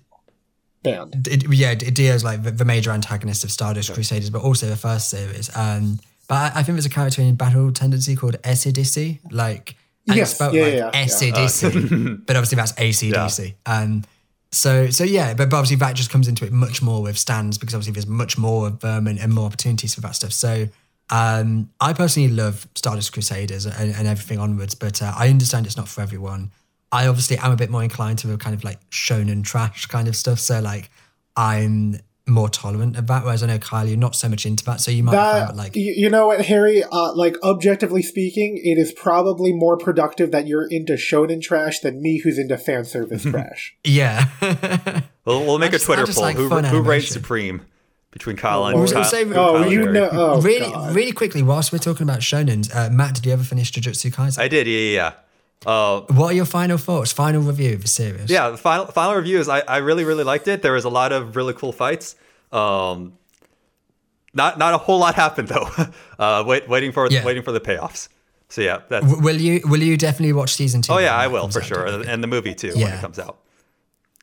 band. it, yeah, D- Dio's like the, the major antagonist of Stardust Crusaders, but also the first series. Um, but I, I think there's a character in Battle Tendency called SADC, like and Yes, it's spelled yeah, like yeah, yeah. SADC, but obviously that's ACDC. Um, so so yeah, but, but obviously that just comes into it much more with stands because obviously there's much more of them and, and more opportunities for that stuff. So um, I personally love Stardust Crusaders and, and everything onwards, but uh, I understand it's not for everyone. I obviously am a bit more inclined to the kind of like shonen trash kind of stuff. So like I'm more tolerant of that. Whereas I know Kyle, you're not so much into that. So you might find That that like you know what, Harry? Uh, like objectively speaking, it is probably more productive that you're into shonen trash than me, who's into fan service trash. yeah. We'll, we'll make I a just- I Twitter poll. like who fun who reigns supreme between Kyle and I was gonna Kyle- say- Oh, Kyle you know? Oh, really, God. really quickly, whilst we're talking about shonens, uh, Matt, did you ever finish Jujutsu Kaisen? I did, yeah, yeah. yeah. Uh, what are your final thoughts? Final review of the series? yeah, the final final review is I, I really really liked it. There was a lot of really cool fights. Um, not not a whole lot happened though. uh, wait, waiting for Yeah. waiting for the payoffs. So yeah, that's W- Will you will you definitely watch season two? oh yeah, I will for out, sure, and the movie too when it comes out.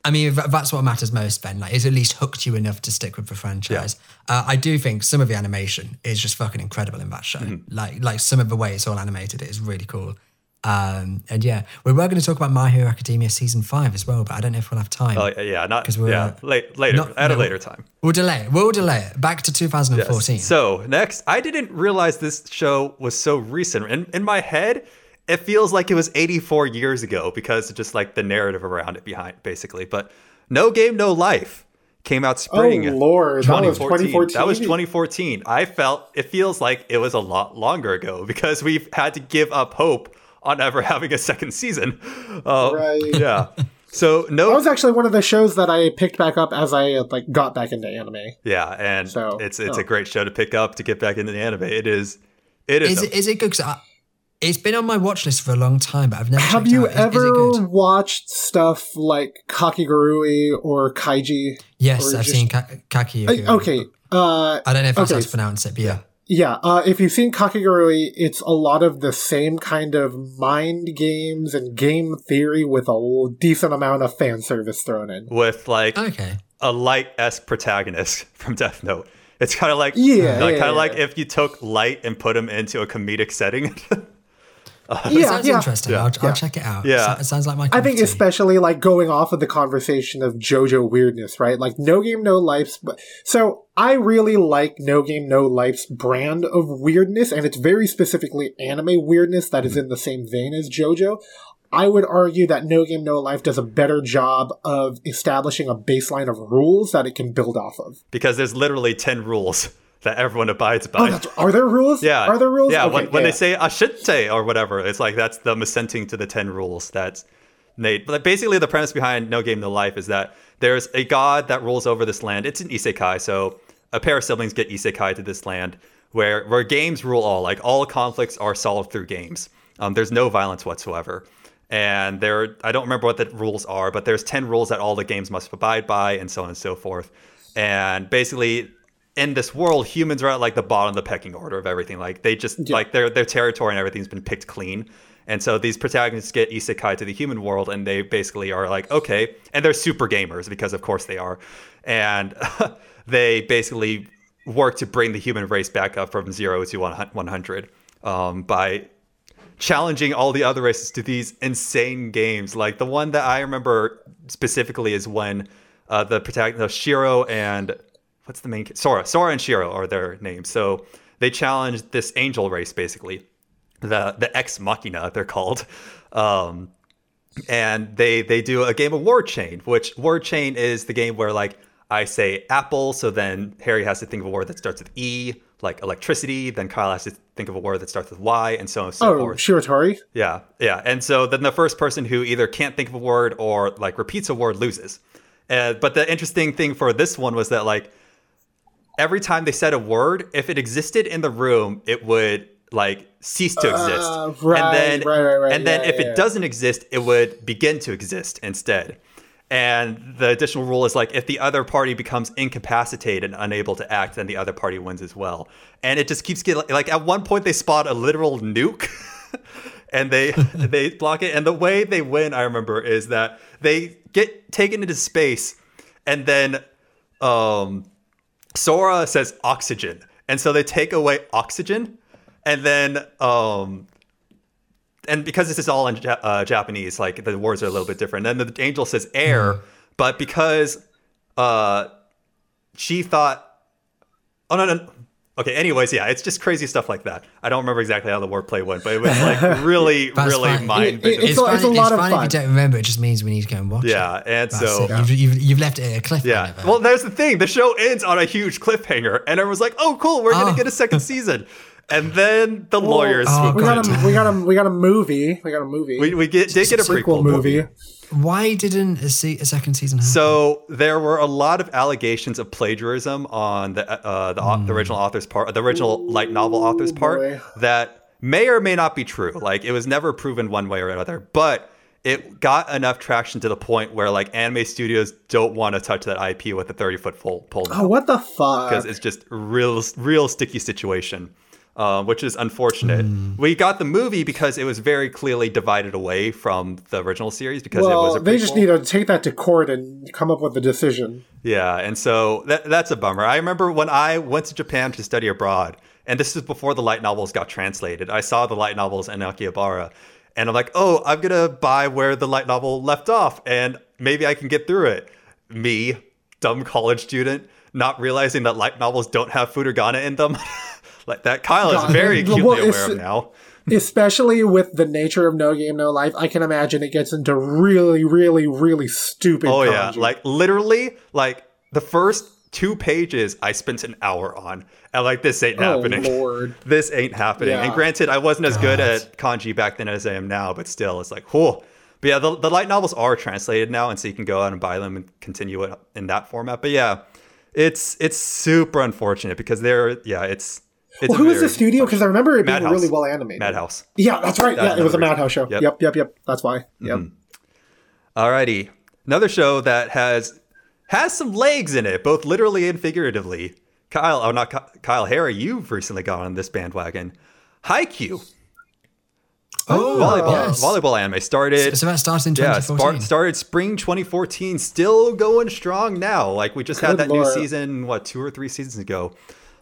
I mean, that's what matters most, Ben. Like, it's at least hooked you enough to stick with the franchise. Uh, I do think some of the animation is just fucking incredible in that show. Mm-hmm. Like, like some of the way it's all animated, it is really cool. Um, and yeah, we were going to talk about My Hero Academia season five as well, but I don't know if we'll have time. Oh yeah, not because we're, yeah, uh, late, later not- at a later time. We'll delay it. We'll delay it back to 2014. So next, I didn't realize this show was so recent. In in my head, it feels like it was 84 years ago because of just like the narrative around it behind, basically. But No Game No Life came out spring. Oh, Lord, that was 2014. That was 2014. I felt it feels like it was a lot longer ago because we've had to give up hope on ever having a second season. Uh, Right. Yeah. So no, That was actually one of the shows that I picked back up as I uh, like got back into anime. Yeah, and So, it's it's oh. a great show to pick up to get back into the anime. It is, it is. Is a- it, is it good? 'Cause I, it's been on my watch list for a long time, but I've never. Have you out. Is- is it ever good? watched stuff like Kakegurui or Kaiji? Yes, or I've just- seen Ka- Kaki. Uh, okay. Uh, I don't know if that's how okay. to pronounce it, but yeah. Yeah, uh, if you've seen Kakegurui, it's a lot of the same kind of mind games and game theory with a decent amount of fan service thrown in. with like Okay. a light esque protagonist from Death Note. It's kind of like Yeah, like, yeah, kind of like yeah. if you took light and put him into a comedic setting. It Yeah, sounds yeah. interesting. I'll, I'll check it out. Yeah. So- it sounds like my. I think tea. especially like going off of the conversation of JoJo weirdness, right? Like no game, no life's. But so I really like no game, no life's brand of weirdness, and it's very specifically anime weirdness that is mm-hmm. in the same vein as JoJo. I would argue that No Game No Life does a better job of establishing a baseline of rules that it can build off of. because there's literally 10 rules that everyone abides by. Oh, are there rules? yeah. Are there rules? Yeah, Okay, when, when they say Aschente or whatever, it's like that's them assenting to the 10 rules that made. But basically, the premise behind No Game No Life is that there's a god that rules over this land. It's an isekai, so a pair of siblings get isekai to this land where, where games rule all. Like all conflicts are solved through games. Um, there's no violence whatsoever. And there, I don't remember what the rules are, but there's 10 rules that all the games must abide by, and so on and so forth. And basically, in this world, humans are at like the bottom of the pecking order of everything. Like they just like their their territory and everything's been picked clean. And so these protagonists get isekai to the human world, and they basically are like, okay, and they're super gamers because of course they are, and they basically work to bring the human race back up from zero to one hundred um, by challenging all the other races to these insane games. Like the one that I remember specifically is when uh, the protagonist, Shiro and what's the main Sora, Sora and Shiro are their names. So they challenged this angel race basically, the the Ex Machina they're called. Um, and they they do a game of word chain, which word chain is the game where like I say apple, so then Harry has to think of a word that starts with E, like electricity. Then Kyle has to think of a word that starts with Y, and so on and so Oh, forth. Shiritori. Yeah, yeah. And so then the first person who either can't think of a word or like repeats a word loses. Uh, but the interesting thing for this one was that like every time they said a word, if it existed in the room, it would like cease to exist. Uh, right, and then right, right, right. and then Yeah, if yeah, it doesn't exist, it would begin to exist instead. And the additional rule is like if the other party becomes incapacitated and unable to act, then the other party wins as well. And it just keeps getting like at one point they spot a literal nuke. and they they block it. And the way they win, I remember, is that they get taken into space, and then um, Sora says oxygen, and so they take away oxygen, and then um, and because this is all in ja- uh, Japanese, like the words are a little bit different. And then the angel says air, but because uh, she thought, oh no no. Okay. Anyways, yeah, it's just crazy stuff like that. I don't remember exactly how the wordplay went, but it was like really, really fine. mind It- bending. It's a- fine, it's a lot of fine fun. if you don't remember. It just means we need to go and watch it. Yeah, and That's so it. You've, you've, you've left it at a cliffhanger. Yeah. Well, there's the thing. The show ends on a huge cliffhanger, and everyone's like, "Oh, cool, we're Oh. gonna get a second season." And then the lawyers Oh, We got a we got a we got a movie. We got a movie. We, we get, did get a sequel prequel movie. Why didn't a, se- a second season happen? So there were a lot of allegations of plagiarism on the uh, the, au- the original author's part, the original light novel author's part, boy. that may or may not be true. Like it was never proven one way or another, but it got enough traction to the point where like anime studios don't want to touch that IP with a 30 foot pole pole Oh, what the fuck? because it's just real real sticky situation. Uh, which is unfortunate. Hmm. We got the movie because it was very clearly divided away from the original series because it was well, a they just need to take that to court and come up with a decision. Yeah, and so that, that's a bummer. I remember when I went to Japan to study abroad, and this is before the light novels got translated. I saw the light novels in Akihabara, and I'm like, oh, I'm gonna buy where the light novel left off, and maybe I can get through it. Me, dumb college student, not realizing that light novels don't have Furigana in them. like that, Kyle God, is very well, acutely it's- aware of now. Especially with the nature of No Game No Life, I can imagine it gets into really, really, really stupid. Oh yeah, like literally, like the first two pages I spent an hour on, and like this ain't oh happening. lord. this ain't happening. Yeah. And granted, I wasn't as good at kanji back then as I am now, but still, it's like, whoa. But yeah, the, the light novels are translated now, and so you can go out and buy them and continue it in that format. But yeah, it's it's super unfortunate because they're yeah, it's Well, a who was the studio? Because I remember it being really well animated. Madhouse. Yeah, that's right. That- yeah, it was a Madhouse show. Yep. Yep, yep, yep. That's why. Mm-hmm. Yep. Alrighty, another show that has has some legs in it, both literally and figuratively. Kyle, oh not Ky- Kyle, Harry, you've recently gone on this bandwagon. Haikyuu, oh, volleyball, yes. volleyball anime started. So that started in Yeah, 2014. start, started spring 2014, still going strong now. Like we just had Good that new season, what, two or three seasons ago.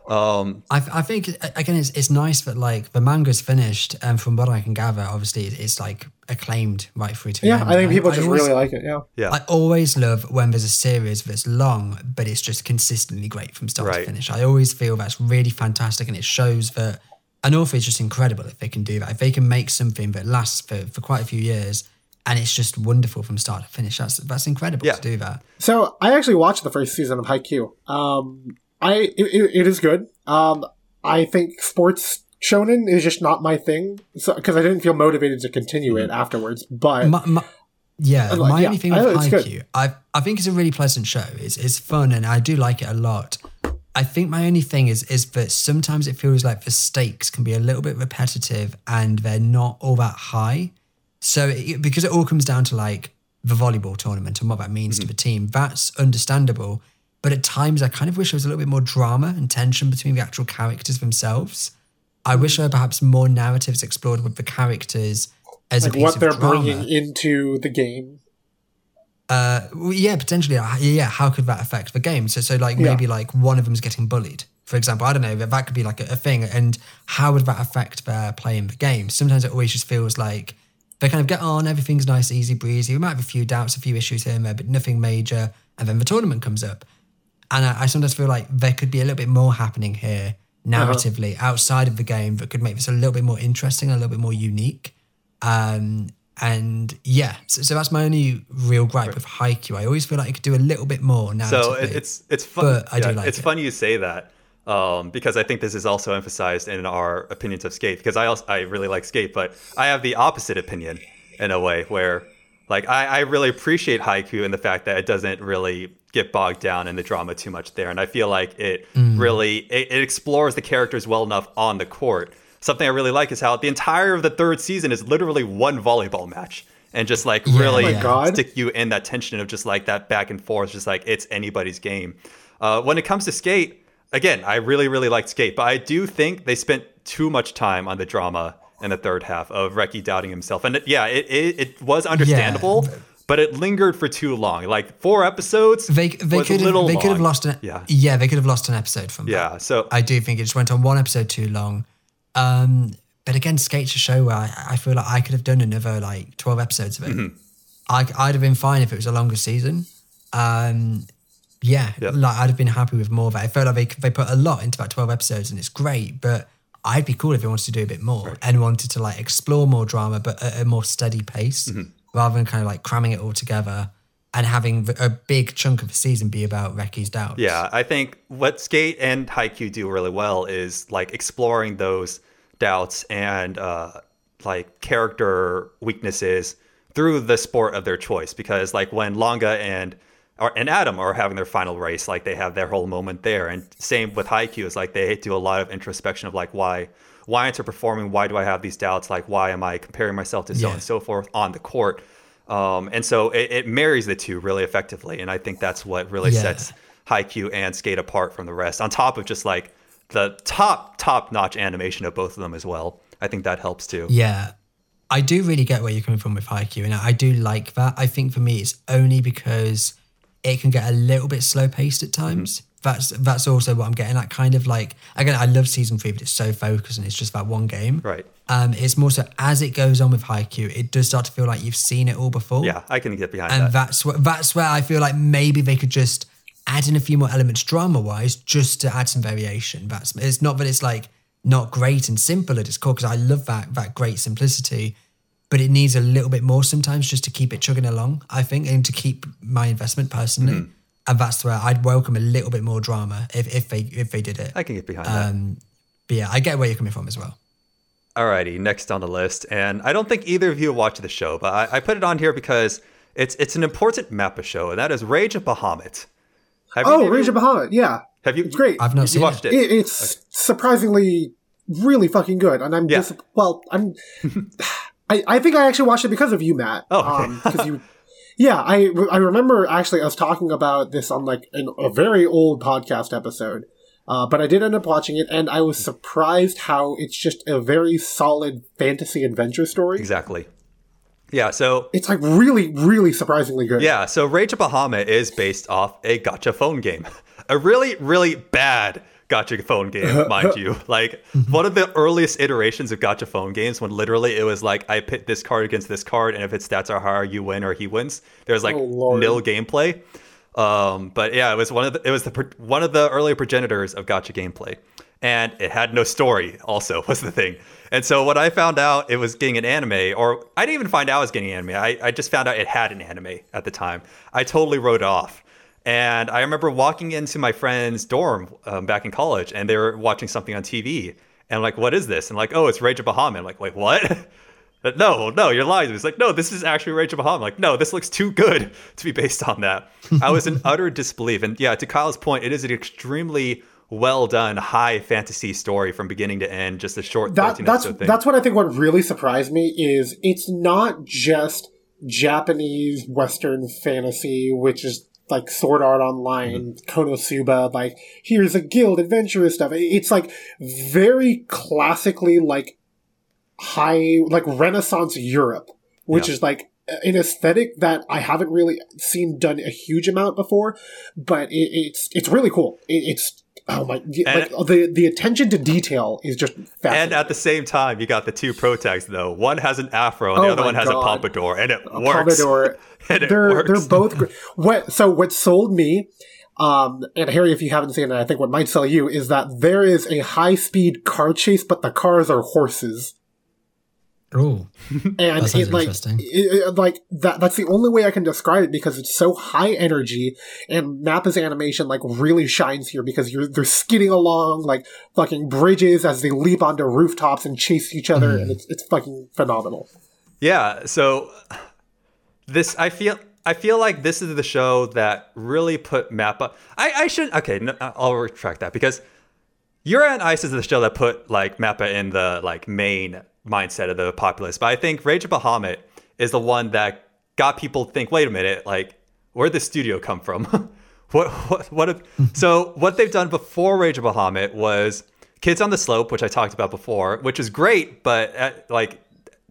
Um, I, I think again, it's, it's nice that like the manga's finished, and from what I can gather, obviously it's like acclaimed right through to the Yeah, end. I think people just always- really like it. Yeah. yeah. I always love when there's a series that's long, but it's just consistently great from start Right. to finish. I always feel that's really fantastic, and it shows that an author is just incredible if they can do that. If they can make something that lasts for, for quite a few years, and it's just wonderful from start to finish. That's that's incredible Yeah. to do that. So I actually watched the first season of Haikyuu. Um, I it, it, it is good. Um, I think sports shonen is just not my thing, so because I didn't feel motivated to continue it afterwards. But My, my, yeah, like, my yeah, only thing with know it's. Haikyuu, I I think it's a really pleasant show. It's it's fun and I do like it a lot. I think my only thing is is that sometimes it feels like the stakes can be a little bit repetitive and they're not all that high. So it, because it all comes down to like the volleyball tournament and what that means to Mm-hmm. the team, that's understandable. But at times, I kind of wish there was a little bit more drama and tension between the actual characters themselves. I wish there were perhaps more narratives explored with the characters as a like what they're drama. bringing into the game. Uh, well, yeah, potentially. uh, Yeah, how could that affect the game? So, so like Yeah. maybe like one of them's getting bullied, for example. I don't know, that, that could be like a, a thing. And how would that affect their playing the game? Sometimes it always just feels like they kind of get on, everything's nice, easy breezy. We might have a few doubts, a few issues here and there, but nothing major. And then the tournament comes up. And I, I sometimes feel like there could be a little bit more happening here narratively outside of the game that could make this a little bit more interesting, a little bit more unique. Um, and yeah, so, so that's my only real gripe with Haikyuu. I always feel like it could do a little bit more now. So it- it's it's fun. But I do yeah, like it's it. funny you say that um, because I think this is also emphasized in our opinions of Skate. Because I also I really like Skate, but I have the opposite opinion in a way where like I, I really appreciate Haikyuu and the fact that it doesn't really get bogged down in the drama too much there, and I feel like it Mm. really it, it explores the characters well enough on the court. Something I really like is how the entire of the third season is literally one volleyball match. And just like Yeah. really Oh stick you in that tension of just like that back and forth, just like it's anybody's game. Uh, when it comes to skate, again, I really, really liked skate, but I do think they spent too much time on the drama in the third half of Reki doubting himself. And it, yeah, it, it, it was understandable, but it lingered for too long. Like four episodes they they could have, they could have lost an Yeah. yeah they could have lost an episode from that. Yeah, so I do think it just went on one episode too long. Um, but again, Skate's a show where I, I feel like I could have done another like twelve episodes of it. Mm-hmm. I, I'd have been fine if it was a longer season. Um, yeah, Yep. like I'd have been happy with more of it. I felt like they they put a lot into that twelve episodes, and it's great. But I'd be cool if they wanted to do a bit more and wanted to like explore more drama, but at a more steady pace, Mm-hmm. rather than kind of like cramming it all together and having a big chunk of the season be about Reki's doubts. Yeah, I think what Skate and Haikyuu do really well is like exploring those doubts and uh, like character weaknesses through the sport of their choice. Because like when Langa and or, and Adam are having their final race, like they have their whole moment there. And same with Haikyuu is like they do a lot of introspection of like why why aren't I performing? Why do I have these doubts? Like why am I comparing myself to so Yeah. and so forth on the court? Um, and so it, it marries the two really effectively. And I think that's what really Yeah. sets Haikyuu and Skate apart from the rest. On top of just like the top top notch animation of both of them as well. I think that helps too. Yeah. I do really get where you're coming from with Haikyuu, and I do like that. I think for me, it's only because it can get a little bit slow paced at times. That's that's also what I'm getting at. Kind of like again, I love season three, but it's so focused and it's just that one game. Right. Um, it's more so as it goes on with Haikyuu, it does start to feel like you've seen it all before. Yeah, I can get behind and that. that's where that's where I feel like maybe they could just add in a few more elements drama wise, just to add some variation. That's it's not that it's like not great and simple at its core because I love that that great simplicity, but it needs a little bit more sometimes just to keep it chugging along. I think and to keep my investment personally, Mm-hmm. and that's where I'd welcome a little bit more drama if if they if they did it. I can get behind that. Um, but yeah, I get where you're coming from as well. Alrighty, next on the list, and I don't think either of you watch the show, but I, I put it on here because it's it's an important Mappa show, and that is Rage of Bahamut. Have Oh, either Rage you- of Bahamut. Yeah, Have you? it's great. I've not You seen watched it. it? It, it's surprisingly really fucking good, and I'm Yeah. just well, I'm. I, I think I actually watched it because of you, Matt. Oh, okay. um, you. Yeah, I I remember actually I was talking about this on like an, a very old podcast episode, uh, but I did end up watching it, and I was surprised how it's just a very solid fantasy adventure story. Exactly. Yeah. So It's like really, really surprisingly good. Yeah, so Rage of Bahamut is based off a gacha phone game. A really, really bad gacha phone game, mind you. Like one of the earliest iterations of gacha phone games when literally it was like I pit this card against this card and if its stats are higher, you win or he wins. There's like Oh, nil gameplay. Um, but yeah, it was one of the it was the one of the early progenitors of gacha gameplay. And it had no story also was the thing. And so when I found out it was getting an anime, or I didn't even find out it was getting an anime, I, I just found out it had an anime at the time. I totally wrote it off. And I remember walking into my friend's dorm um, back in college, and they were watching something on TV. And I'm like, what is this? And like, oh, it's Rage of Bahamut. I'm like, wait, what? But no, no, you're lying. It's like, no, this is actually Rage of Bahamut. I'm like, no, this looks too good to be based on that. I was in utter disbelief. And yeah, to Kyle's point, it is an extremely well done, high fantasy story from beginning to end. Just a short that 13 that's that's what I think. What really surprised me is it's not just Japanese Western fantasy, which is like Sword Art Online, mm-hmm. Konosuba. Like here's a guild adventurous stuff. It's like very classically like high, like Renaissance Europe, which Yeah. is like an aesthetic that I haven't really seen done a huge amount before, but it, it's it's really cool. It, it's Oh my! Like, the the attention to detail is just fascinating. And at the same time, you got the two protagonists though. One has an afro, and the Oh other one has God. a pompadour, and it A works. Commodore. And it they're works. they're both great. What so what sold me, um, and Harry, if you haven't seen it, I think what might sell you is that there is a high speed car chase, but the cars are horses, Oh, and That sounds it like interesting. it, it- like that. That's the only way I can describe it because it's so high energy, and Mappa's animation like really shines here because you're they're skidding along like fucking bridges as they leap onto rooftops and chase each other, Mm-hmm. and it's it's fucking phenomenal. Yeah, so this I feel I feel like this is the show that really put Mappa. I I should okay. No, I'll retract that because Yuri on Ice is the show that put like Mappa in the like main mindset of the populace. But I think Rage of Bahamut is the one that got people to think. Wait a minute, like where'd the studio come from? what what what? If, so what they've done before Rage of Bahamut was Kids on the Slope, which I talked about before, which is great, but at, like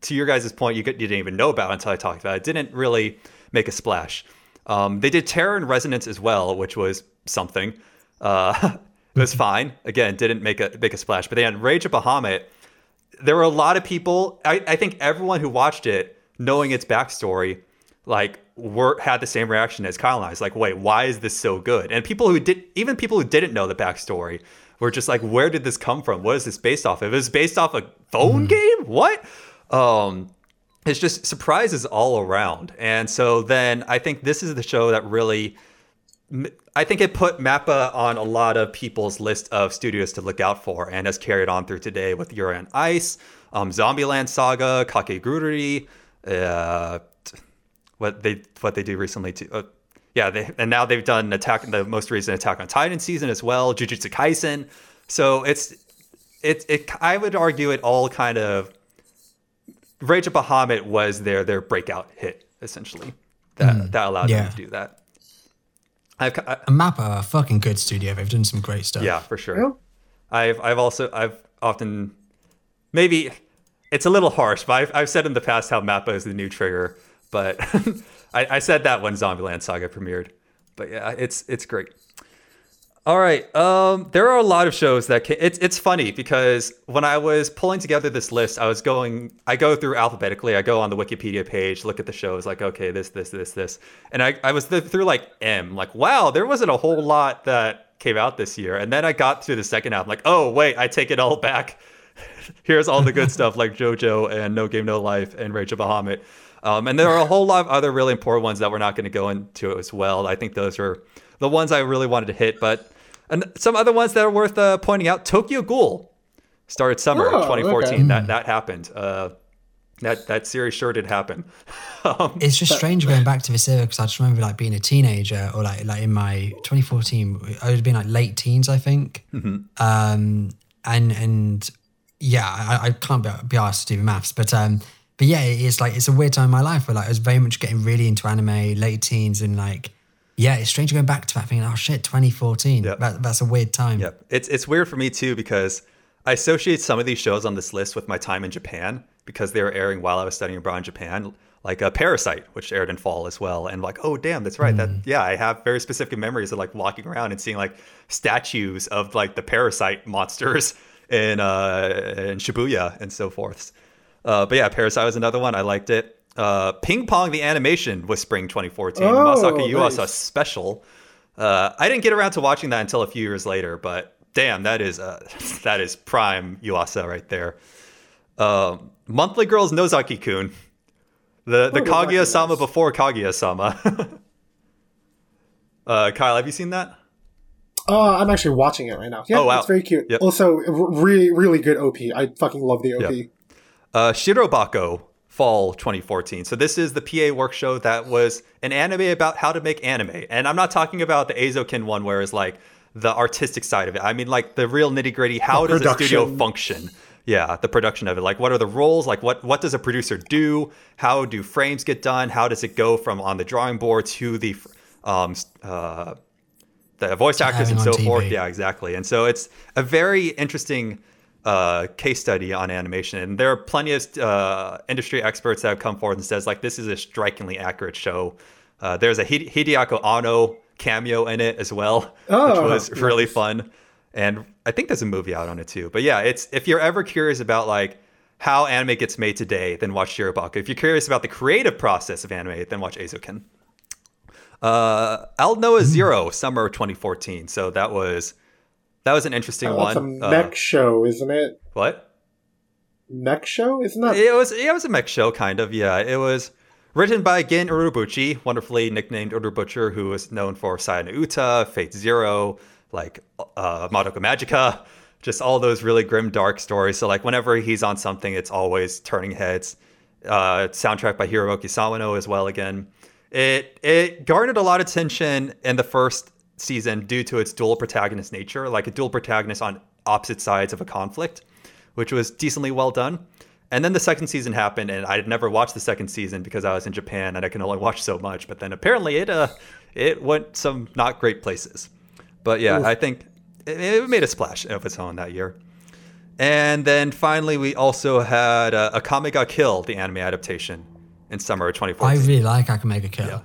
to your guys' point, you, could- you didn't even know about until I talked about it. It didn't really make a splash. Um, they did Terror in Resonance as well, which was something. Uh, it was fine. Again, didn't make a make a splash. But then Rage of Bahamut, there were a lot of people. I, I think everyone who watched it, knowing its backstory, like were had the same reaction as Kyle and I. It's like, wait, why is this so good? And people who did, even people who didn't know the backstory, were just like, where did this come from? What is this based off of? It was based off a phone game. What? Um, it's just surprises all around. And so then I think this is the show that really I think it put Mappa on a lot of people's list of studios to look out for and has carried on through today with Yuri on Ice, um, Zombieland Saga, Kakegurui, uh, what they what they do recently too. Uh, yeah, they, and now they've done attack the most recent Attack on Titan season as well, Jujutsu Kaisen. So it's it it I would argue it all kind of Rage of Bahamut was their their breakout hit essentially that that allowed yeah. them to do that. I've, I, and Mappa are a fucking good studio. They've done some great stuff. yeah, for sure. Yeah. I've I've also I've often maybe it's a little harsh, but I've, I've said in the past how Mappa is the new trigger. But I, I said that when Zombieland Saga premiered. But yeah, it's it's great. All right, um, there are a lot of shows that can, it's it's funny because when I was pulling together this list, I was going I go through alphabetically. I go on the Wikipedia page, look at the shows, like okay, this this this this, and I I was th- through like M, like wow, there wasn't a whole lot that came out this year, and then I got through the second half, like oh wait, I take it all back. Here's all the good stuff like JoJo and No Game No Life and Rage of Bahamut. Um, and there are a whole lot of other really important ones that we're not going to go into as well. I think those are the ones I really wanted to hit, but and some other ones that are worth uh, pointing out. Tokyo Ghoul started summer Oh, 2014. okay. That that happened. Uh, that that series sure did happen. um, It's just strange going back to this era because I just remember like being a teenager or like like in my 2014, I would have been like late teens, I think. Um, and and yeah, I, I can't be, be asked to do maths, but um, but yeah, it's like it's a weird time in my life where like I was very much getting really into anime, late teens, and like yeah, it's strange going back to that thing. oh shit, 2014. Yep. That, that's a weird time. Yep. It's it's weird for me too because I associate some of these shows on this list with my time in Japan because they were airing while I was studying abroad in Japan, like a Parasyte, which aired in fall as well. And like, oh damn, that's right. That yeah, I have very specific memories of like walking around and seeing like statues of like the Parasyte monsters in uh in Shibuya and so forth. Uh, but yeah, Parasyte was another one. I liked it. Uh, Ping Pong the animation was spring 2014. Oh, Masaaki Yuasa nice. special. Uh, I didn't get around to watching that until a few years later, but damn, that is uh, that is prime Yuasa right there. Um, Monthly Girls Nozaki Kun, the the Oh, Kaguya-sama nice. before Kaguya-sama. uh, Kyle, have you seen that? Uh, I'm actually watching it right now. Yeah, Oh, wow. it's very cute. Yep. Also, really, really good OP. I fucking love the OP. Yep. uh, Shirobako fall 2014 so this is the P.A. Works show that was an anime about how to make anime. And i'm not talking about the Eizouken one where it's like the artistic side of it. I mean like the real nitty gritty how does a studio function? Yeah the production of it. Like what are the roles? Like what what does a producer do? How do frames get done? How does it go from on the drawing board to the um uh the voice actors and so on forth? Yeah exactly. And so it's a very interesting uh, case study on animation and there are plenty of uh, industry experts that have come forward and says like this is a strikingly accurate show uh, there's a Hide- hideaki Anno cameo in it as well Oh, which was really fun and I think there's a movie out on it too. But yeah, it's if you're ever curious about like how anime gets made today, then watch Shirobako. If you're curious about the creative process of anime, then watch Eizouken. Uh, Aldnoah Zero, summer 2014. So that was that was an interesting Oh, one. That's a Uh, mech show, isn't it? what? Mech show? Isn't that? It was yeah, it was a mech show kind of. Yeah, it was written by Gen Urobuchi, wonderfully nicknamed Urobutcher, who is known for Saya no Uta, Fate Zero, like uh, Madoka Magica, just all those really grim, dark stories. So like whenever he's on something, it's always turning heads. Uh, soundtrack by Hiroki Sawano as well. Again, it it garnered a lot of attention in the first season due to its dual protagonist nature, like a dual protagonist on opposite sides of a conflict, which was decently well done. And then the second season happened, and I had never watched the second season because I was in Japan and I can only watch so much. But then apparently it uh it went some not great places. But yeah, I think it, it made a splash of its own that year. And then finally, we also had uh, Akame ga Kill, the anime adaptation, in summer of 2014. I really like Akame ga Kill.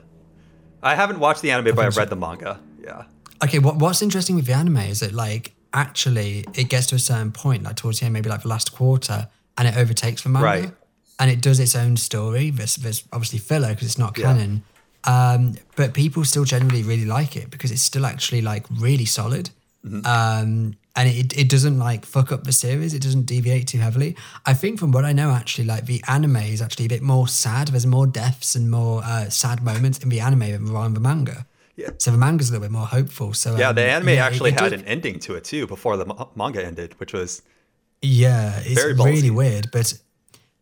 I haven't watched the anime, but I've read the manga. Yeah. Okay, what, what's interesting with the anime is that like actually it gets to a certain point, like towards the end, maybe like the last quarter, and it overtakes the manga, Right. and it does its own story. There's, there's obviously filler because it's not Yeah. canon, um, but people still generally really like it because it's still actually like really solid. Mm-hmm. Um, and it, it doesn't like fuck up the series. It doesn't deviate too heavily. I think from what I know, actually, like the anime is actually a bit more sad. There's more deaths and more uh, sad moments in the anime than there are in the manga. Yeah. So the manga's a little bit more hopeful. So Yeah, um, the anime yeah, actually it had does- an ending to it too before the ma- manga ended, which was Yeah, it's Very really weird, but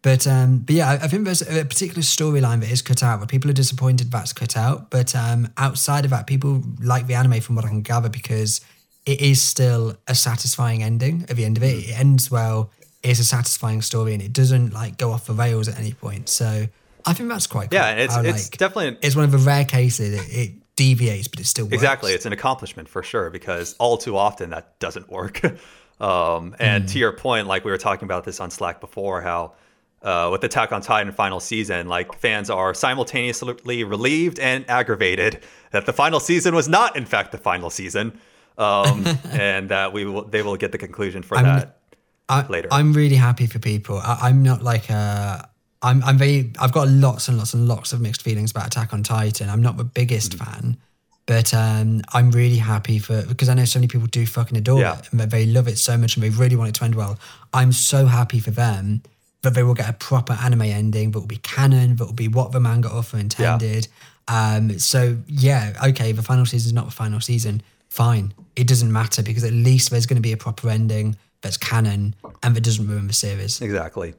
but um, but yeah, I, I think there's a particular storyline that is cut out. Where people are disappointed that's cut out, but um, outside of that, people like the anime from what I can gather because it is still a satisfying ending at the end of it. It ends well. It's a satisfying story, and it doesn't like go off the rails at any point. So I think that's quite cool. yeah, it's How, it's like, definitely it's one of the rare cases that it deviates, but it still works. Exactly, it's an accomplishment for sure because all too often that doesn't work. um, and to your point, like we were talking about this on Slack before, how uh, with Attack on Titan final season, like fans are simultaneously relieved and aggravated that the final season was not, in fact, the final season, um, and that we will they will get the conclusion for that. I, later. I'm really happy for people. I, I'm not like a. I'm I'm very. I've got lots and lots and lots of mixed feelings about Attack on Titan. I'm not the biggest Mm-hmm. fan, but um, I'm really happy for because I know so many people do fucking adore Yeah. it and they love it so much and they really want it to end well. I'm so happy for them that they will get a proper anime ending that will be canon, that will be what the manga author intended. Um, so yeah, okay, the final season is not the final season. Fine, it doesn't matter because at least there's going to be a proper ending that's canon and that doesn't ruin the series. Exactly.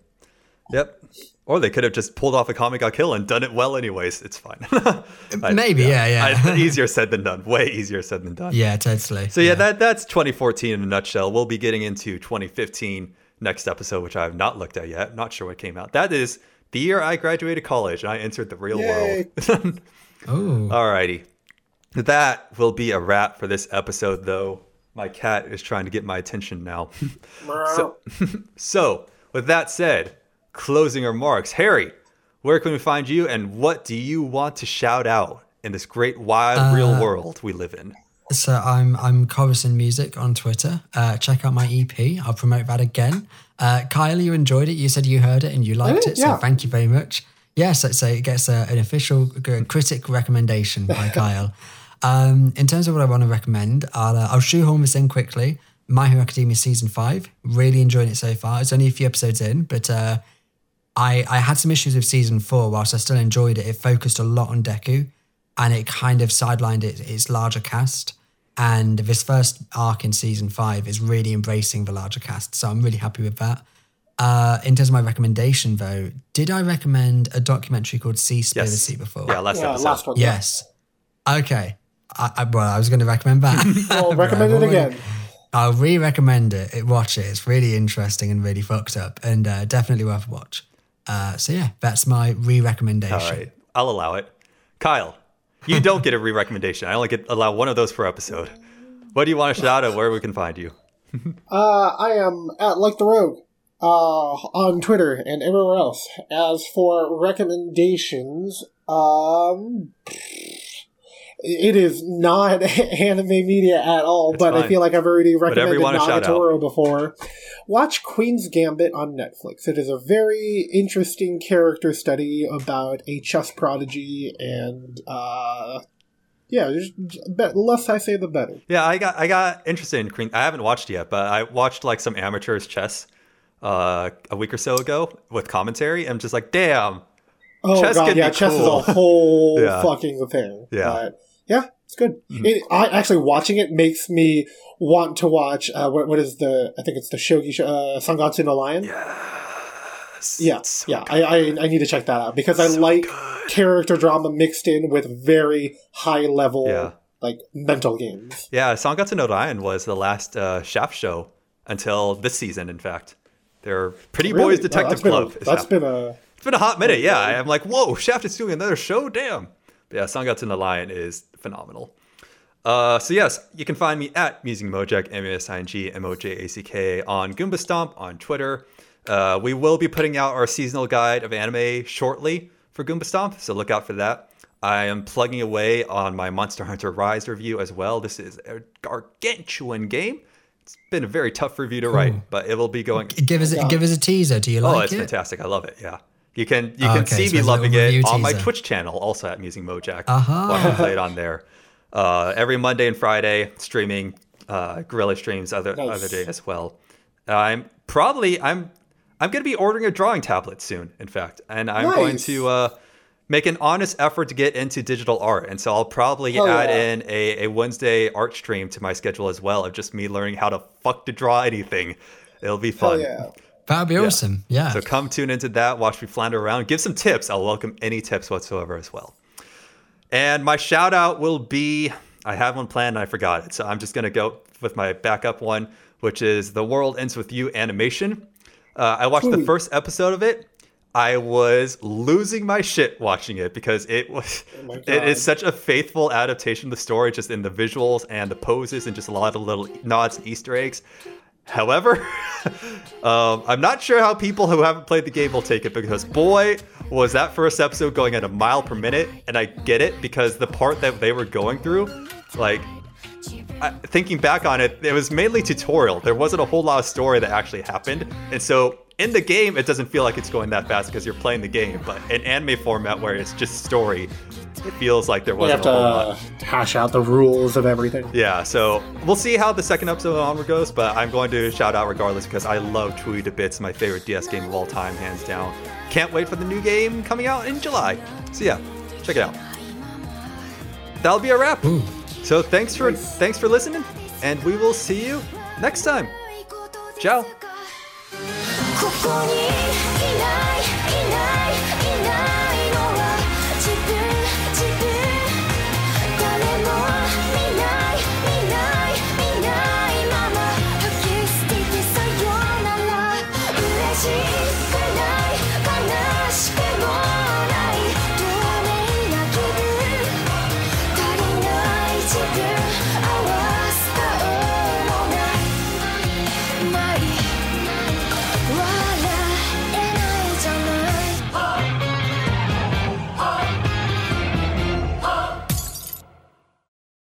Yep. Or they could have just pulled off a Akame ga Kill and done it well anyways. It's fine. I- Maybe, yeah, yeah. I- easier said than done. Way easier said than done. Yeah, totally. So yeah, that that's 2014 in a nutshell. We'll be getting into 2015 next episode, which I have not looked at yet. Not sure what came out. That is the year I graduated college and I entered the real Yay. world. oh, Alrighty. That will be a wrap for this episode, though. My cat is trying to get my attention now. so, so, with that said, closing remarks. Harry, where can we find you and what do you want to shout out in this great, wide, real world we live in? So I'm I'm Coruscant Music on Twitter. Uh, check out my EP. I'll promote that again. Uh, Kyle, you enjoyed it. You said you heard it and you liked did, it. So thank you very much. Yes, Yeah, so, so it gets a, an official critic recommendation by Kyle. Um, in terms of what I want to recommend, I'll, uh, I'll shoehorn this in quickly. My Hero Academia season five. Really enjoying it so far. It's only a few episodes in, but uh, I, I had some issues with season four. Whilst I still enjoyed it, it focused a lot on Deku, and it kind of sidelined it, its larger cast. And this first arc in season five is really embracing the larger cast, so I'm really happy with that. Uh, in terms of my recommendation, though, did I recommend a documentary called Seaspiracy before? Yeah, last Yeah, episode. last one. Yes. Okay. I, I, well, I was going to recommend that. Well, recommend it again. I'll re-recommend it. it. Watch it. It's really interesting and really fucked up, and uh, definitely worth a watch. Uh, so yeah, that's my re-recommendation. All right, I'll allow it. Kyle, you don't get a re-recommendation. I only get allow one of those per episode. What do you want to shout out? Of where we can find you? Uh, I am at like the rogue uh, on Twitter and everywhere else. As for recommendations, um, it is not anime media at all, It's but I feel like I've already recommended you wanna shout out. Nagatoro before. Watch Queen's Gambit on Netflix. It is a very interesting character study about a chess prodigy, and uh, yeah, just, the less I say, the better. Yeah, I got I got interested in Queen. I haven't watched it yet, but I watched like some amateurs chess uh, a week or so ago with commentary. And I'm just like, damn. Oh Chess god, yeah, be chess cool. is a whole Yeah. fucking thing. Yeah. but yeah, it's good. Mhm. It, I actually watching it makes me want to watch. Uh, what, what is the? I think it's the Shogi uh, Sangatsu no Lion. Yes. Yeah, so yeah. I, I I need to check that out because I So like good. character drama mixed in with very high level Yeah. like mental games. Yeah, Sangatsu no Lion was the last uh, Shaft show until this season. In fact, their Pretty Really? Boys Detective Club. A, that's happening. been a It's been a hot minute, yeah. I'm like, whoa, Shaft is doing another show, damn. Yeah, Sangatsu no Lion is phenomenal. Uh, so yes, you can find me at Musing Mojack, M-A-S-I-N-G, M-O-J-A-C-K, on Goomba Stomp on Twitter. Uh, we will be putting out our seasonal guide of anime shortly for Goomba Stomp, so look out for that. I am plugging away on my Monster Hunter Rise review as well. This is a gargantuan game. It's been a very tough review to write, but it will be going Give us a, give us a teaser. Do you like it? Oh, it's it? fantastic! I love it. Yeah, you can you can okay, see so me loving it review on my. Twitch channel, also at Musing Mojack. Uh-huh. Watch me play it on there. Uh, every Monday and Friday, streaming uh, Guerrilla streams other Nice. other day as well. I'm probably I'm I'm going to be ordering a drawing tablet soon. In fact, and I'm going to uh, make an honest effort to get into digital art, and so I'll probably Hell add yeah. in a, a Wednesday art stream to my schedule as well of just me learning how to fuck to draw anything. It'll be hell fun. yeah. That'd be awesome. Yeah. So come tune into that, watch me flounder around, give some tips. I'll welcome any tips whatsoever as well. And my shout out will be I have one planned and I forgot it. So I'm just going to go with my backup one, which is The World Ends With You animation. Uh, I watched the first episode of it. I was losing my shit watching it because it was Oh my it God. is such a faithful adaptation of the story just in the visuals and the poses and just a lot of little nods and Easter eggs. However, um, I'm not sure how people who haven't played the game will take it because boy, was that first episode going at a mile per minute, and I get it because the part that they were going through, like I, thinking back on it, it was mainly tutorial. There wasn't a whole lot of story that actually happened, and so in the game, it doesn't feel like it's going that fast because you're playing the game. But in anime format where it's just story, it feels like there We have wasn't to a whole lot. uh, hash out the rules of everything. Yeah, so we'll see how the second episode onward goes, but I'm going to shout out regardless because I love TWEWY to bits, my favorite DS game of all time, hands down. Can't wait for the new game coming out in July. So yeah, check it out. That'll be a wrap. Ooh. So thanks for Nice. thanks for listening, and we will see you next time. Ciao. ここにいないいないいない。